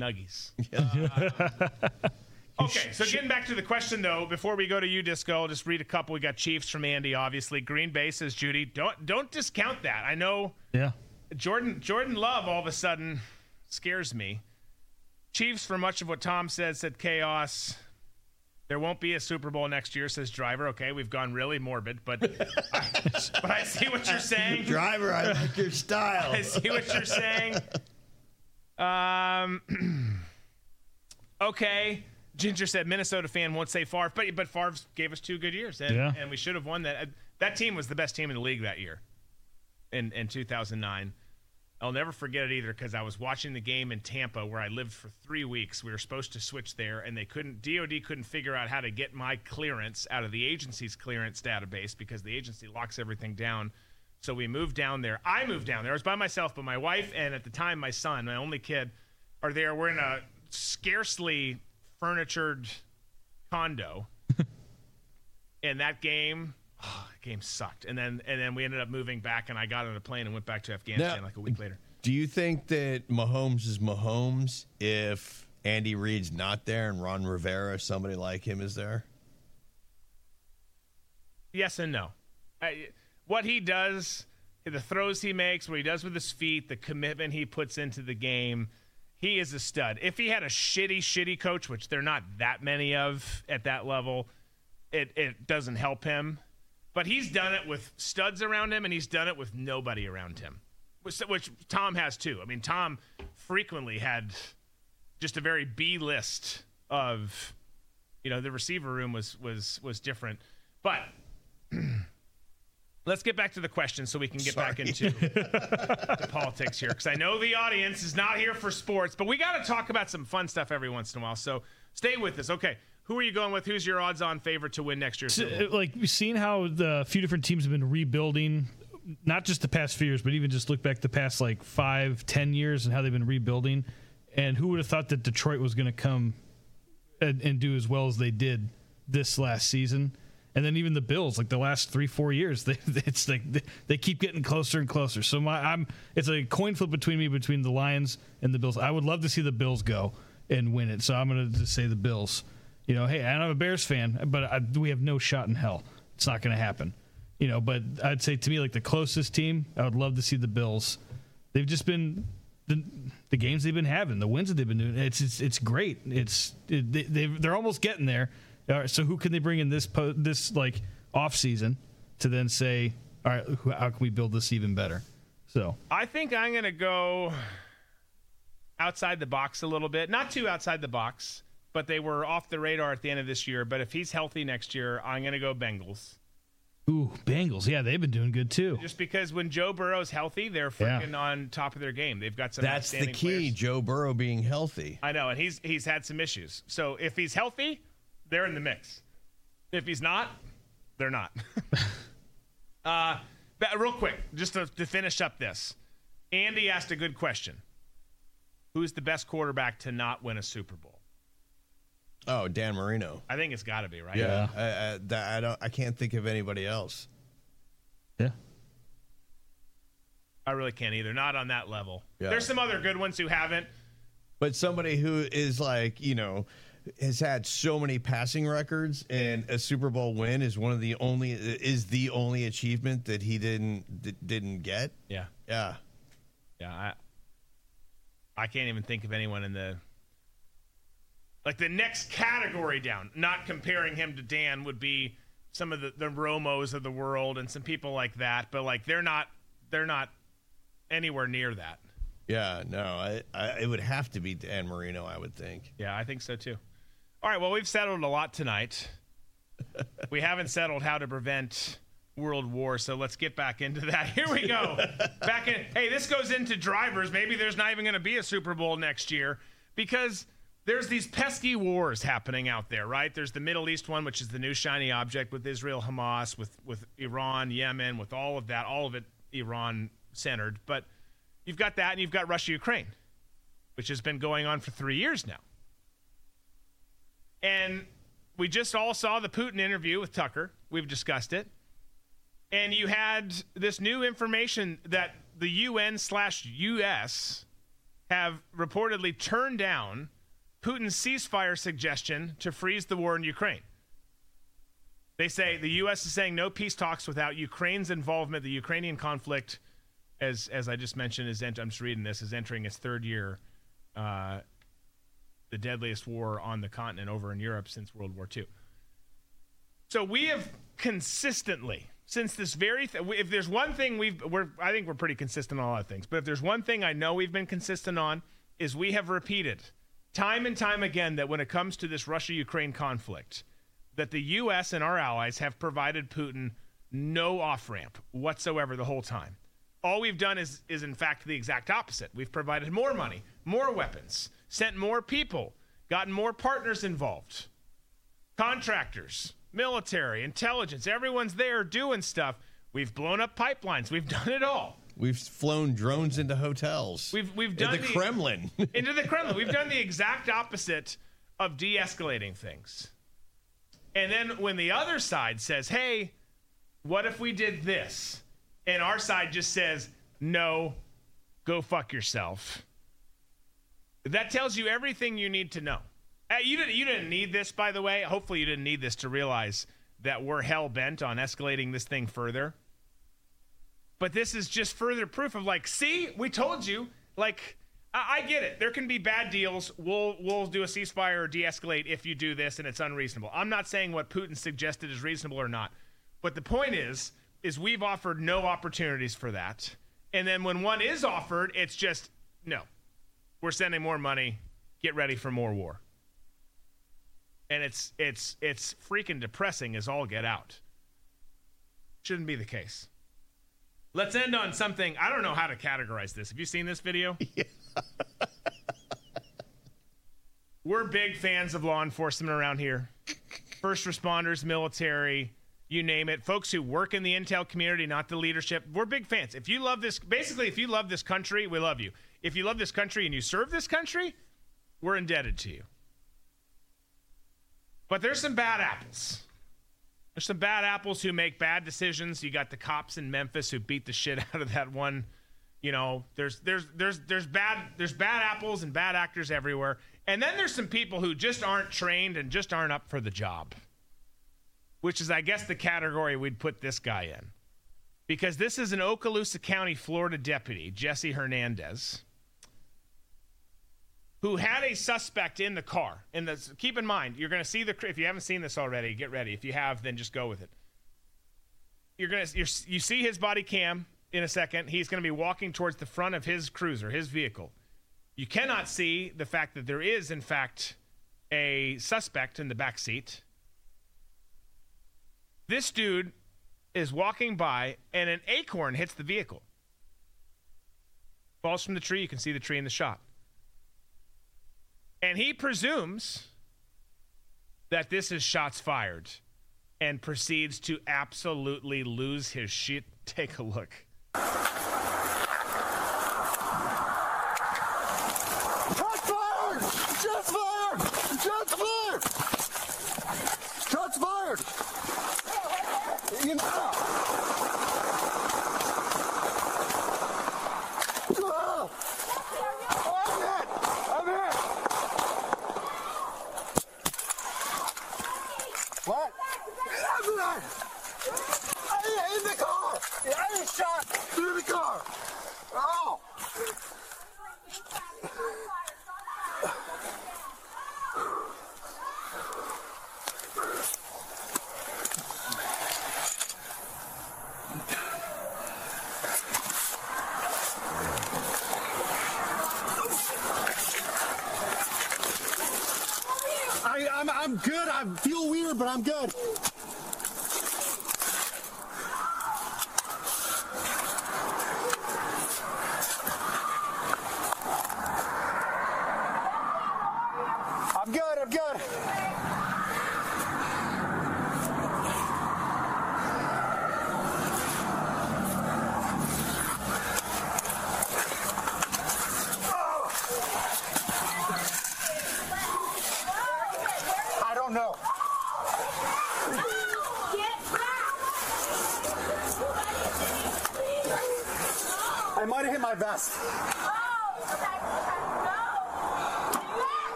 nuggies. Okay, so getting back to the question though, before we go to you, Disco, I'll just read a couple. We got Chiefs from Andy, obviously. Green Bay says Judy. Don't don't discount that. I know Yeah. Jordan Jordan Love all of a sudden scares me. Chiefs for much of what Tom said said chaos. There won't be a Super Bowl next year, says Driver. Okay, we've gone really morbid, but I, but I see what you're saying. Driver, I like your style. I see what you're saying. Um, okay. Ginger said Minnesota fan won't say Favre, but but Favre gave us two good years, and, Yeah. and we should have won that. That team was the best team in the league that year, in in 2009. I'll never forget it either because I was watching the game in Tampa where I lived for three weeks. We were supposed to switch there, and they couldn't. DoD couldn't figure out how to get my clearance out of the agency's clearance database because the agency locks everything down. So we moved down there. I moved down there. I was by myself, but my wife and at the time my son, my only kid, are there. We're in a scarcely furnitured condo. and that game, game sucked. And then and then we ended up moving back, and I got on a plane and went back to Afghanistan Now- like a week later. Do you think that Mahomes is Mahomes if Andy Reid's not there and Ron Rivera, somebody like him, is there? Yes and no. I, what he does, the throws he makes, what he does with his feet, the commitment he puts into the game, he is a stud. If he had a shitty, shitty coach, which there are not that many of at that level, it, it doesn't help him. But he's done it with studs around him, and he's done it with nobody around him, which, which Tom has too. I mean, Tom frequently had just a very B list of, you know, the receiver room was was was different, but let's get back to the question so we can get back into the politics here because I know the audience is not here for sports, but we got to talk about some fun stuff every once in a while. So stay with us. Okay, who are you going with? Who's your odds-on favorite to win next year? Super uh, like we've seen how the few different teams have been rebuilding not just the past few years but even just look back the past like five ten years and how they've been rebuilding and who would have thought that detroit was going to come and, and do as well as they did this last season and then even the bills like the last three four years they it's like they, they keep getting closer and closer so my i'm it's a coin flip between me between the lions and the bills i would love to see the bills go and win it so i'm going to say the bills you know, hey, I'm a Bears fan, but I, we have no shot in hell. It's not going to happen. You know, but I'd say to me, like the closest team, I would love to see the Bills. They've just been the, the games they've been having, the wins that they've been doing. It's it's, it's great. It's it, they, they they're almost getting there. All right, so who can they bring in this po- this like off season to then say, all right, how can we build this even better? So I think I'm going to go outside the box a little bit. Not too outside the box, but they were off the radar at the end of this year. But if he's healthy next year, I'm going to go Bengals. ooh, Bengals, yeah, they've been doing good too. Just because when Joe Burrow's healthy, they're Yeah. freaking on top of their game. They've got some. That's the key, players. Joe Burrow being healthy. I know, and he's he's had some issues. So if he's healthy, they're in the mix. If he's not, they're not. uh, but real quick, just to, to finish up this, Andy asked a good question. Who's the best quarterback to not win a Super Bowl? Oh, Dan Marino. I think it's got to be right. Yeah. I, I, that- I don't. I can't think of anybody else. Yeah. I really can't either. Not on that level. Yeah. There's some other good ones who haven't. But somebody who is like, you know, has had so many passing records and a Super Bowl win is one of the only is the only achievement that he didn't d- didn't get. Yeah. Yeah. Yeah, I I can't even think of anyone in the like the next category down. Not comparing him to Dan would be some of the the Romos of the world and some people like that, but like they're not they're not anywhere near that. Yeah, no, I, I it would have to be Dan Marino, I would think. Yeah, I think so too. All right, well, we've settled a lot tonight. we haven't settled how to prevent world war, so let's get back into that. Here we go. back in. Hey, this goes into drivers. Maybe there's not even going to be a Super Bowl next year because there's these pesky wars happening out there, right? There's the Middle East one, which is the new shiny object with Israel, Hamas, with with Iran, Yemen, with all of that, all of it Iran centered. But you've got that, and you've got Russia, Ukraine, which has been going on for three years now. And we just all saw the Putin interview with Tucker. We've discussed it. And you had this new information that the UN slash US have reportedly turned down Putin's ceasefire suggestion to freeze the war in Ukraine. They say the U.S. is saying no peace talks without Ukraine's involvement. The Ukrainian conflict, as as I just mentioned, is ent- I'm just reading this is entering its third year. Uh, the deadliest war on the continent over in Europe since World War II. So we have consistently, since this very, th- if there's one thing we've, we're, I think we're pretty consistent on a lot of things. But if there's one thing I know we've been consistent on, is we have repeated time and time again that when it comes to this Russia-Ukraine conflict, that the U.S. and our allies have provided Putin no off ramp whatsoever the whole time. All we've done is, is in fact the exact opposite. We've provided more money, more weapons, sent more people, gotten more partners involved, contractors, military, intelligence. Everyone's there doing stuff. We've blown up pipelines. We've done it all. We've flown drones into hotels. We've we've done the, Kremlin. into the Kremlin. We've done the exact opposite of de-escalating things. And then when the other side says, "Hey, what if we did this?" and our side just says, "No, go fuck yourself." That tells you everything you need to know. Uh, you didn't you didn't need this, by the way. Hopefully, you didn't need this to realize that we're hell bent on escalating this thing further. But this is just further proof of like, see, we told you. Like, I, I get it. There can be bad deals. We'll we'll do a ceasefire or de-escalate if you do this, and it's unreasonable. I'm not saying what Putin suggested is reasonable or not, but the point is, is we've offered no opportunities for that, and then when one is offered, it's just no. We're sending more money. Get ready for more war. And it's it's it's freaking depressing as all get out. Shouldn't be the case. Let's end on something. I don't know how to categorize this. Have you seen this video? Yeah. We're big fans of law enforcement around here. First responders, military, you name it. Folks who work in the intel community, not the leadership. We're big fans. If you love this, basically, if you love this country, we love you. If you love this country and you serve this country, we're indebted to you. But there's some bad apples. There's some bad apples who make bad decisions. You got the cops in Memphis who beat the shit out of that one. You know, there's there's there's there's bad there's bad apples and bad actors everywhere. And then there's some people who just aren't trained and just aren't up for the job. Which is I guess the category we'd put this guy in. Because this is an Okaloosa County, Florida deputy, Jesse Hernandez, who had a suspect in the car. And the, keep in mind, you're going to see the if you haven't seen this already, get ready. If you have, then just go with it. You're going to you see his body cam in a second. He's going to be walking towards the front of his cruiser, his vehicle. You cannot see the fact that there is in fact a suspect in the back seat. This dude is walking by and an acorn hits the vehicle. Falls from the tree, you can see the tree in the shot. And he presumes that this is shots fired and proceeds to absolutely lose his shit. Take a look.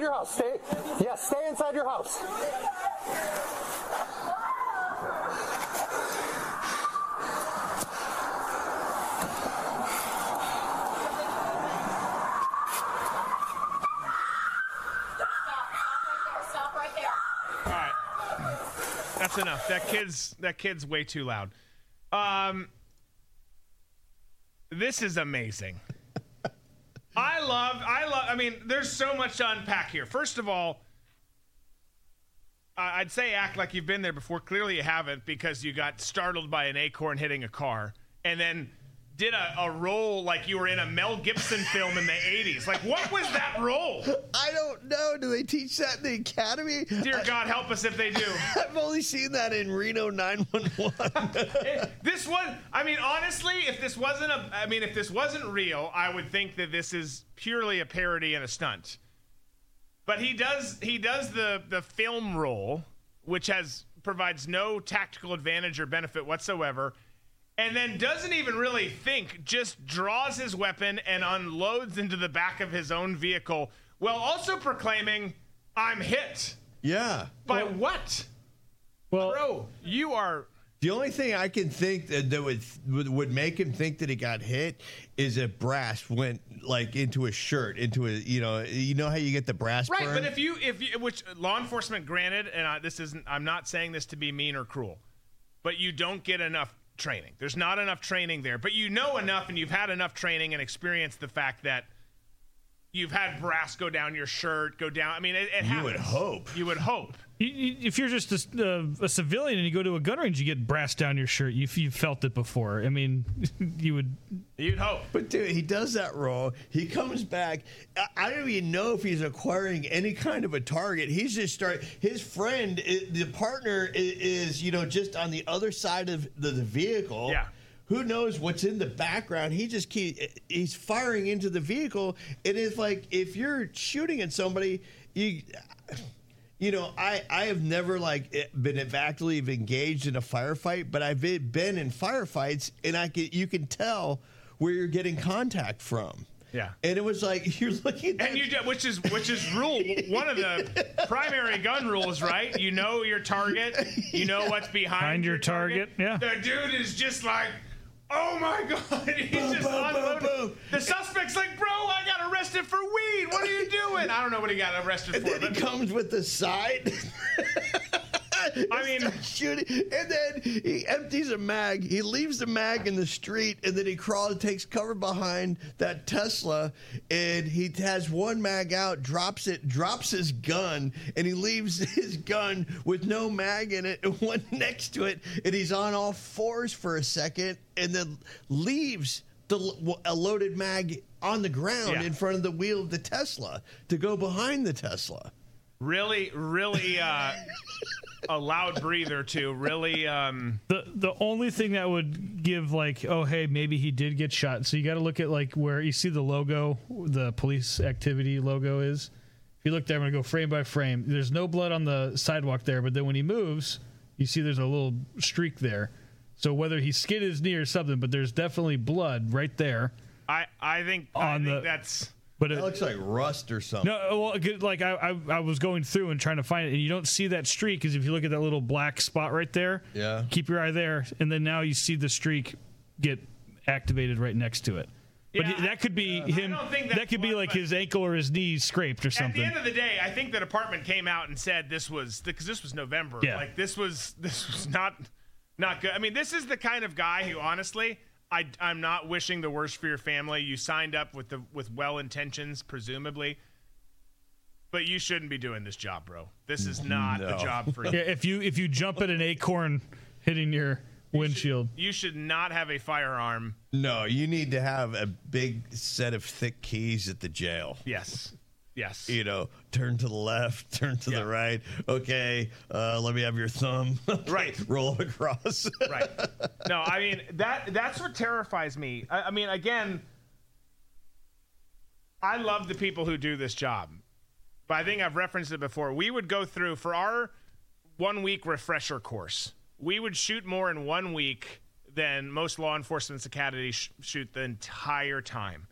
Inside your house. Stay. Yes, stay inside your house. That's enough. That kid's that kid's way too loud. Um This is amazing. I love I love I mean, there's so much to unpack here. First of all, I'd say act like you've been there before. Clearly you haven't because you got startled by an acorn hitting a car and then did a, a roll like you were in a Mel Gibson film in the 80s. Like, what was that roll? I don't know. Do they teach that in the academy? Dear God, help us if they do. I've only seen that in Reno 911. this one, i mean honestly if this wasn't a i mean if this wasn't real i would think that this is purely a parody and a stunt but he does he does the the film roll which has provides no tactical advantage or benefit whatsoever and then doesn't even really think just draws his weapon and unloads into the back of his own vehicle while also proclaiming i'm hit yeah. by what Well, bro you are The only thing I can think that, that would, would would make him think that he got hit is if brass went like into his shirt, into a you know you know how you get the brass Right, burn? but if you if you, which law enforcement granted, and I, this isn't, I'm not saying this to be mean or cruel, but you don't get enough training. There's not enough training there, but you know enough, and you've had enough training and experienced the fact that you've had brass go down your shirt, go down. I mean, it, it You would happens. hope. You would hope. you, you, if you're just a, uh, a civilian and you go to a gun range, you get brass down your shirt. You, you've felt it before. I mean, you would. You'd hope. But dude, he does that roll. He comes back. I, I don't even know if he's acquiring any kind of a target. He's just start. His friend, the partner, is you know just on the other side of the, the vehicle. Yeah. Who knows what's in the background? He just keep he's firing into the vehicle. It is like if you're shooting at somebody, you. You know, I, I have never like eh, been actively engaged in a firefight, but I've been been in firefights, and I can you can tell where you're getting contact from. Yeah. and it was like you're looking. At And you, do- which is which is rule one of the primary gun rules, right? You know your target. You know what's behind Behind your your target. target, yeah. The dude is just like, oh my god, he's Boom, just boom, unloading. boom. The suspect's like, bro, I got arrested for weed. What are you doing? I don't know what he got arrested and for. then he comes with the side. I mean- shooting, and then he empties a mag. He leaves the mag in the street, and then he crawls, takes cover behind that Tesla, and he has one mag out, drops it, drops his gun, and he leaves his gun with no mag in it, and one next to it, and he's on all fours for a second, and then leaves the a loaded mag on the ground Yeah. in front of the wheel of the Tesla to go behind the Tesla. Really, really uh, a loud breather too. Really, um, The the only thing that would give like oh hey maybe he did get shot. So you got to look at like where you see the logo, the police activity logo is. If you look there, I'm gonna go frame by frame. There's no blood on the sidewalk there, but then when he moves, you see there's a little streak there. So whether he skidded his knee or something, but there's definitely blood right there. I I think I On think the- that's. But it, That looks like rust or something. No, uh, well, good- like I, I, I was going through and trying to find it, and you don't see that streak because if you look at that little black spot right there, Yeah. keep your eye there, and then now you see the streak get activated right next to it. But Yeah, that could be uh, him. don't think That could be like his ankle or his knee scraped or something. At the end of the day, I think the department came out and said this was because this was November. Yeah. Like this was this was not not good. I mean, this is the kind of guy who, honestly, I I'm not wishing the worst for your family. You signed up with the with well intentions, presumably, but you shouldn't be doing this job, bro. This is not the No. job for you. yeah, if you if you jump at an acorn hitting your windshield, You should not have a firearm. No, you need to have a big set of thick keys at the jail. Yes. Yes. You know, turn to the left, turn to Yeah. the right. Okay, uh, let me have your thumb. Right. Roll across. right. No, I mean that that's what terrifies me. I, I mean, again, I love the people who do this job, but I think I've referenced it before. We would go through for our one week refresher course. We would shoot more in one week than most law enforcement's academies sh- shoot the entire time.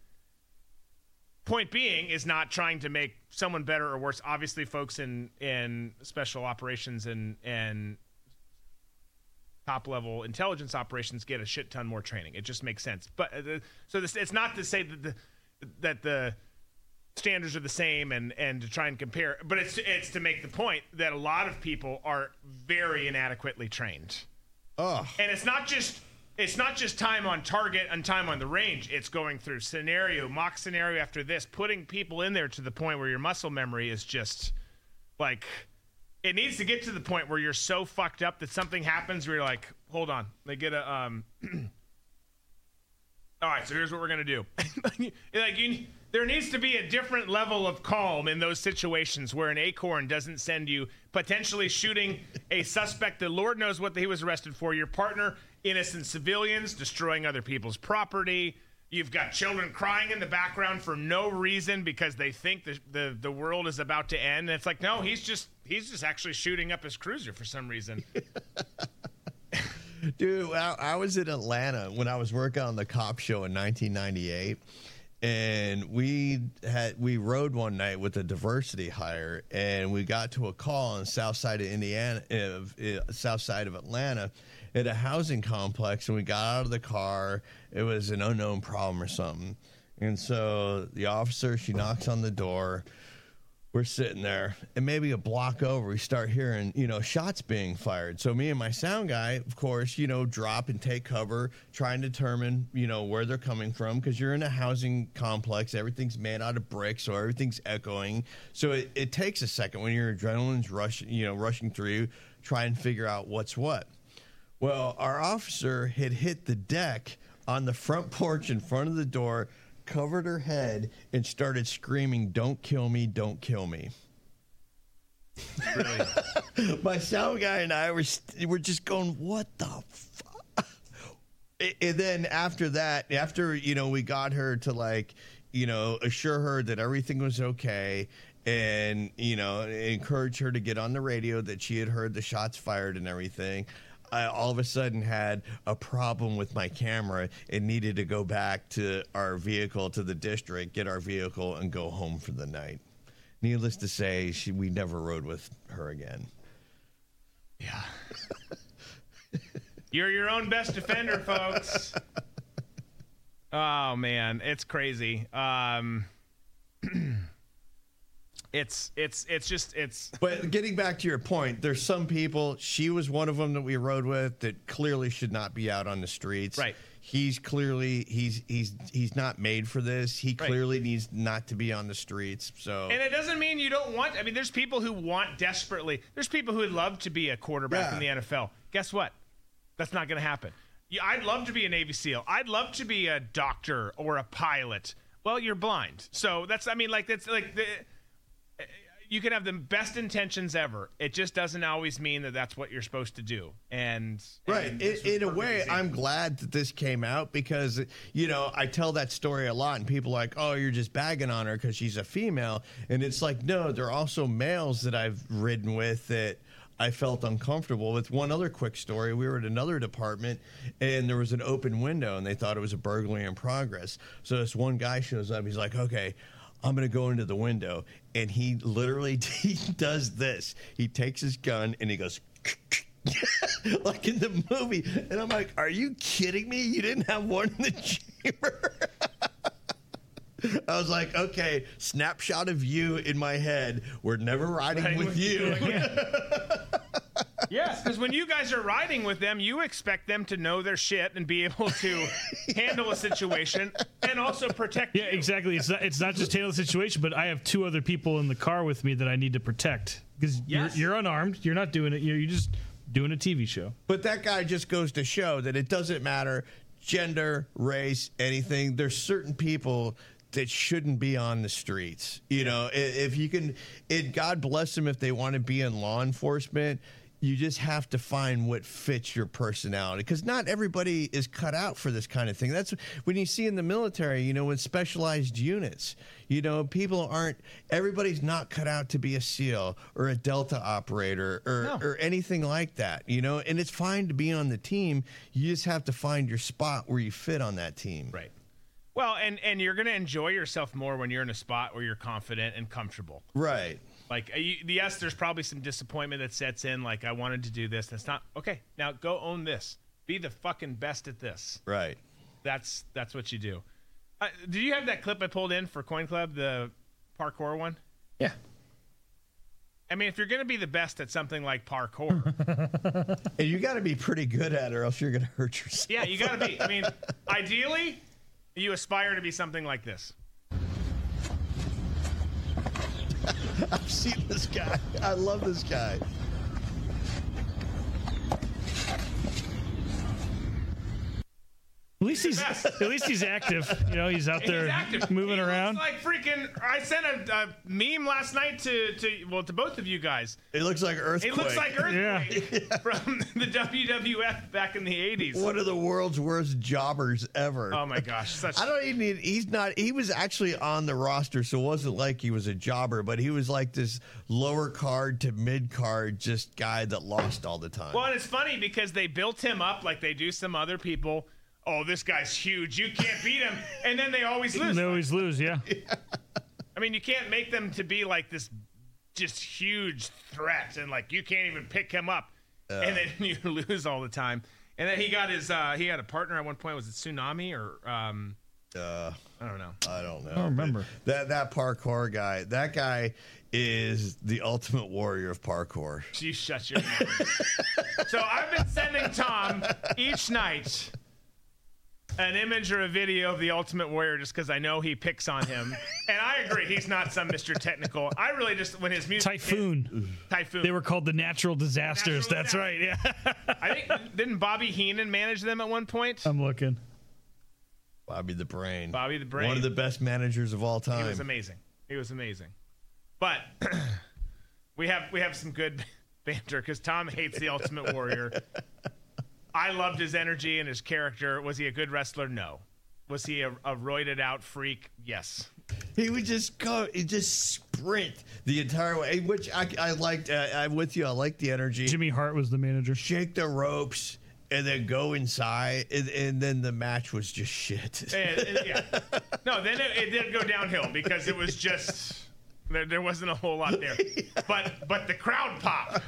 Point being is not trying to make someone better or worse. Obviously, folks in in special operations and and top level intelligence operations get a shit ton more training. It just makes sense. But uh, so this it's not to say that the that the standards are the same and and to try and compare, but it's it's to make the point that a lot of people are very inadequately trained. Oh, And it's not just it's not just time on target and time on the range. It's going through scenario, mock scenario after this, putting people in there to the point where your muscle memory is just like it needs to get to the point where you're so fucked up that something happens where you're like, hold on, they get a um. All right, so here's what we're gonna do. like you, there needs to be a different level of calm in those situations where an acorn doesn't send you potentially shooting a suspect that Lord knows what he was arrested for. Your partner, innocent civilians, destroying other people's property. You've got children crying in the background for no reason because they think the, the, the world is about to end. And it's like, no, he's just he's just actually shooting up his cruiser for some reason. Dude, I, I was in Atlanta when I was working on the cop show in 1998, and we had we rode one night with a diversity hire, and we got to a call on south side of Indiana, uh, south side of Atlanta, at a housing complex, and we got out of the car. It was an unknown problem or something, and so the officer she knocks on the door. We're sitting there and maybe a block over we start hearing you know shots being fired. So me and my sound guy of course you know drop and take cover try and determine you know where they're coming from because you're in a housing complex everything's made out of bricks so everything's echoing. So it, it takes a second when your adrenaline's rushing you know rushing through you try and figure out what's what well our officer had hit the deck on the front porch in front of the door covered her head and started screaming, Don't kill me, don't kill me. My sound guy and I were, st- were just going, What the fuck? And then after that, after, you know, we got her to like, you know, assure her that everything was okay and, you know, encourage her to get on the radio that she had heard the shots fired and everything. I all of a sudden had a problem with my camera and needed to go back to our vehicle to the district, get our vehicle, and go home for the night. Needless to say, she, we never rode with her again. Yeah. You're your own best defender, folks. Oh man, it's crazy. Um it's it's it's just it's But getting back to your point, there's some people. She was one of them that we rode with that clearly should not be out on the streets. Right. He's clearly he's he's he's not made for this. He Right. clearly needs not to be on the streets. So and it doesn't mean you don't want I mean there's people who want desperately. There's people who would love to be a quarterback Yeah. in the NFL. Guess what? That's not going to happen. Yeah, I'd love to be a Navy SEAL. I'd love to be a doctor or a pilot. Well, you're blind. So that's I mean like that's like the you can have the best intentions ever. It just doesn't always mean that that's what you're supposed to do. And Right. and In, in a way, example. I'm glad that this came out because, you know, I tell that story a lot, and people are like, oh, you're just bagging on her because she's a female. And it's like, no, there are also males that I've ridden with that. I felt uncomfortable with one other quick story. We were at another department and there was an open window and they thought it was a burglary in progress. So this one guy shows up. He's like, okay, I'm going to go into the window. And he literally he does this. He takes his gun and he goes, like in the movie. And I'm like, are you kidding me? You didn't have one in the chamber. I was like, okay, snapshot of you in my head. We're never riding with, with you. you. Yes, because when you guys are riding with them, you expect them to know their shit and be able to handle a situation and also protect Yeah, you. exactly. It's not. It's not just handle the situation, but I have two other people in the car with me that I need to protect because Yes. you're, you're unarmed. You're not doing it. You're, you're just doing a TV show. But that guy just goes to show that it doesn't matter gender, race, anything. There's certain people that shouldn't be on the streets. You know, if you can, it, God bless them if they want to be in law enforcement. You just have to find what fits your personality because not everybody is cut out for this kind of thing. That's when you see in the military, you know, with specialized units, you know, people aren't, everybody's not cut out to be a SEAL or a Delta operator or, No. or anything like that, you know, and it's fine to be on the team. You just have to find your spot where you fit on that team. Right. Well, and and you're gonna enjoy yourself more when you're in a spot where you're confident and comfortable. Right. Like, uh, you, yes, there's probably some disappointment that sets in. Like, I wanted to do this. That's not okay. Now go own this. Be the fucking best at this. Right. That's that's what you do. Uh, did you have that clip I pulled in for Coin Club, the parkour one? Yeah. I mean, if you're going to be the best at something like parkour, And you got to be pretty good at it, or else you're going to hurt yourself. yeah, you got to be. I mean, ideally, you aspire to be something like this. I've seen this guy. I love this guy. At least he's best. at least he's active. You know, he's out there He's moving He looks around. like freaking. I sent a, a meme last night to, to well to both of you guys. It looks like earthquake. It looks like Yeah. Earthquake from the WWF back in the 80s. one of the world's worst jobbers ever. Oh my gosh, such I don't even need. He's not. He was actually on the roster, so it wasn't like he was a jobber, but he was like this lower card to mid card, just guy that lost all the time. Well, and it's funny because they built him up like they do some other people. Oh, this guy's huge. You can't beat him. And then they always lose. They always lose. Yeah. I mean, you can't make them to be like this just huge threat and like you can't even pick him up. and then you lose all the time. And then he got his uh he had a partner at one point was it Tsunami or um uh, I don't know. I don't know. I don't remember. that that parkour guy. That guy is the ultimate warrior of parkour. You shut your mouth. so I've been sending Tom each night an image or a video of the Ultimate Warrior just because I know he picks on him. And I agree, he's not some Mr. Technical. I really just when his music Typhoon. Typhoon. They were called the natural disasters. Natural That's right. Yeah. I think didn't Bobby Heenan manage them at one point? I'm looking. Bobby the Brain. Bobby the Brain. One of the best managers of all time. He was amazing. He was amazing. But we have we have some good banter because Tom hates the Ultimate Warrior. I loved his energy and his character. Was he a good wrestler? No. Was he a, a roided out freak? Yes. He would just go, he just sprint the entire way, which I, I liked. Uh, I'm with you. I like the energy. Jimmy Hart was the manager. Shake the ropes and then go inside, and, and then the match was just shit. And- and- yeah. No, then it, it did go downhill because it was just there, there wasn't a whole lot there. But but the crowd pop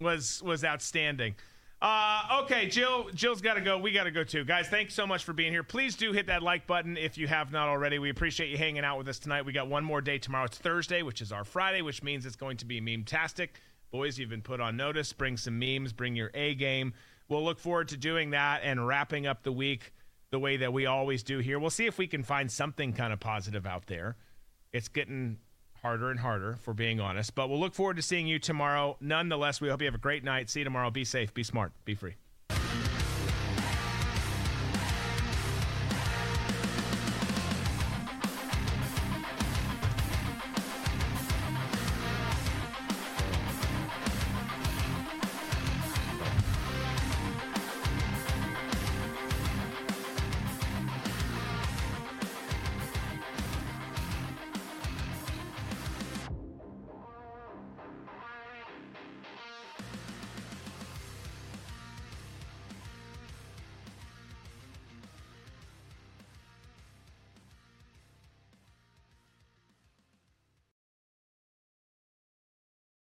was was outstanding. Uh, okay, Jill. Jill's got to go. We got to go too, guys. Thanks so much for being here. Please do hit that like button if you have not already. We appreciate you hanging out with us tonight. We got one more day tomorrow. It's Thursday, which is our Friday, which means it's going to be meme-tastic. Boys, you've been put on notice. Bring some memes. Bring your A game. We'll look forward to doing that and wrapping up the week the way that we always do here. We'll see if we can find something kind of positive out there. It's getting harder and harder, for being honest. But we'll look forward to seeing you tomorrow. Nonetheless, we hope you have a great night. See you tomorrow. Be safe, be smart, be free.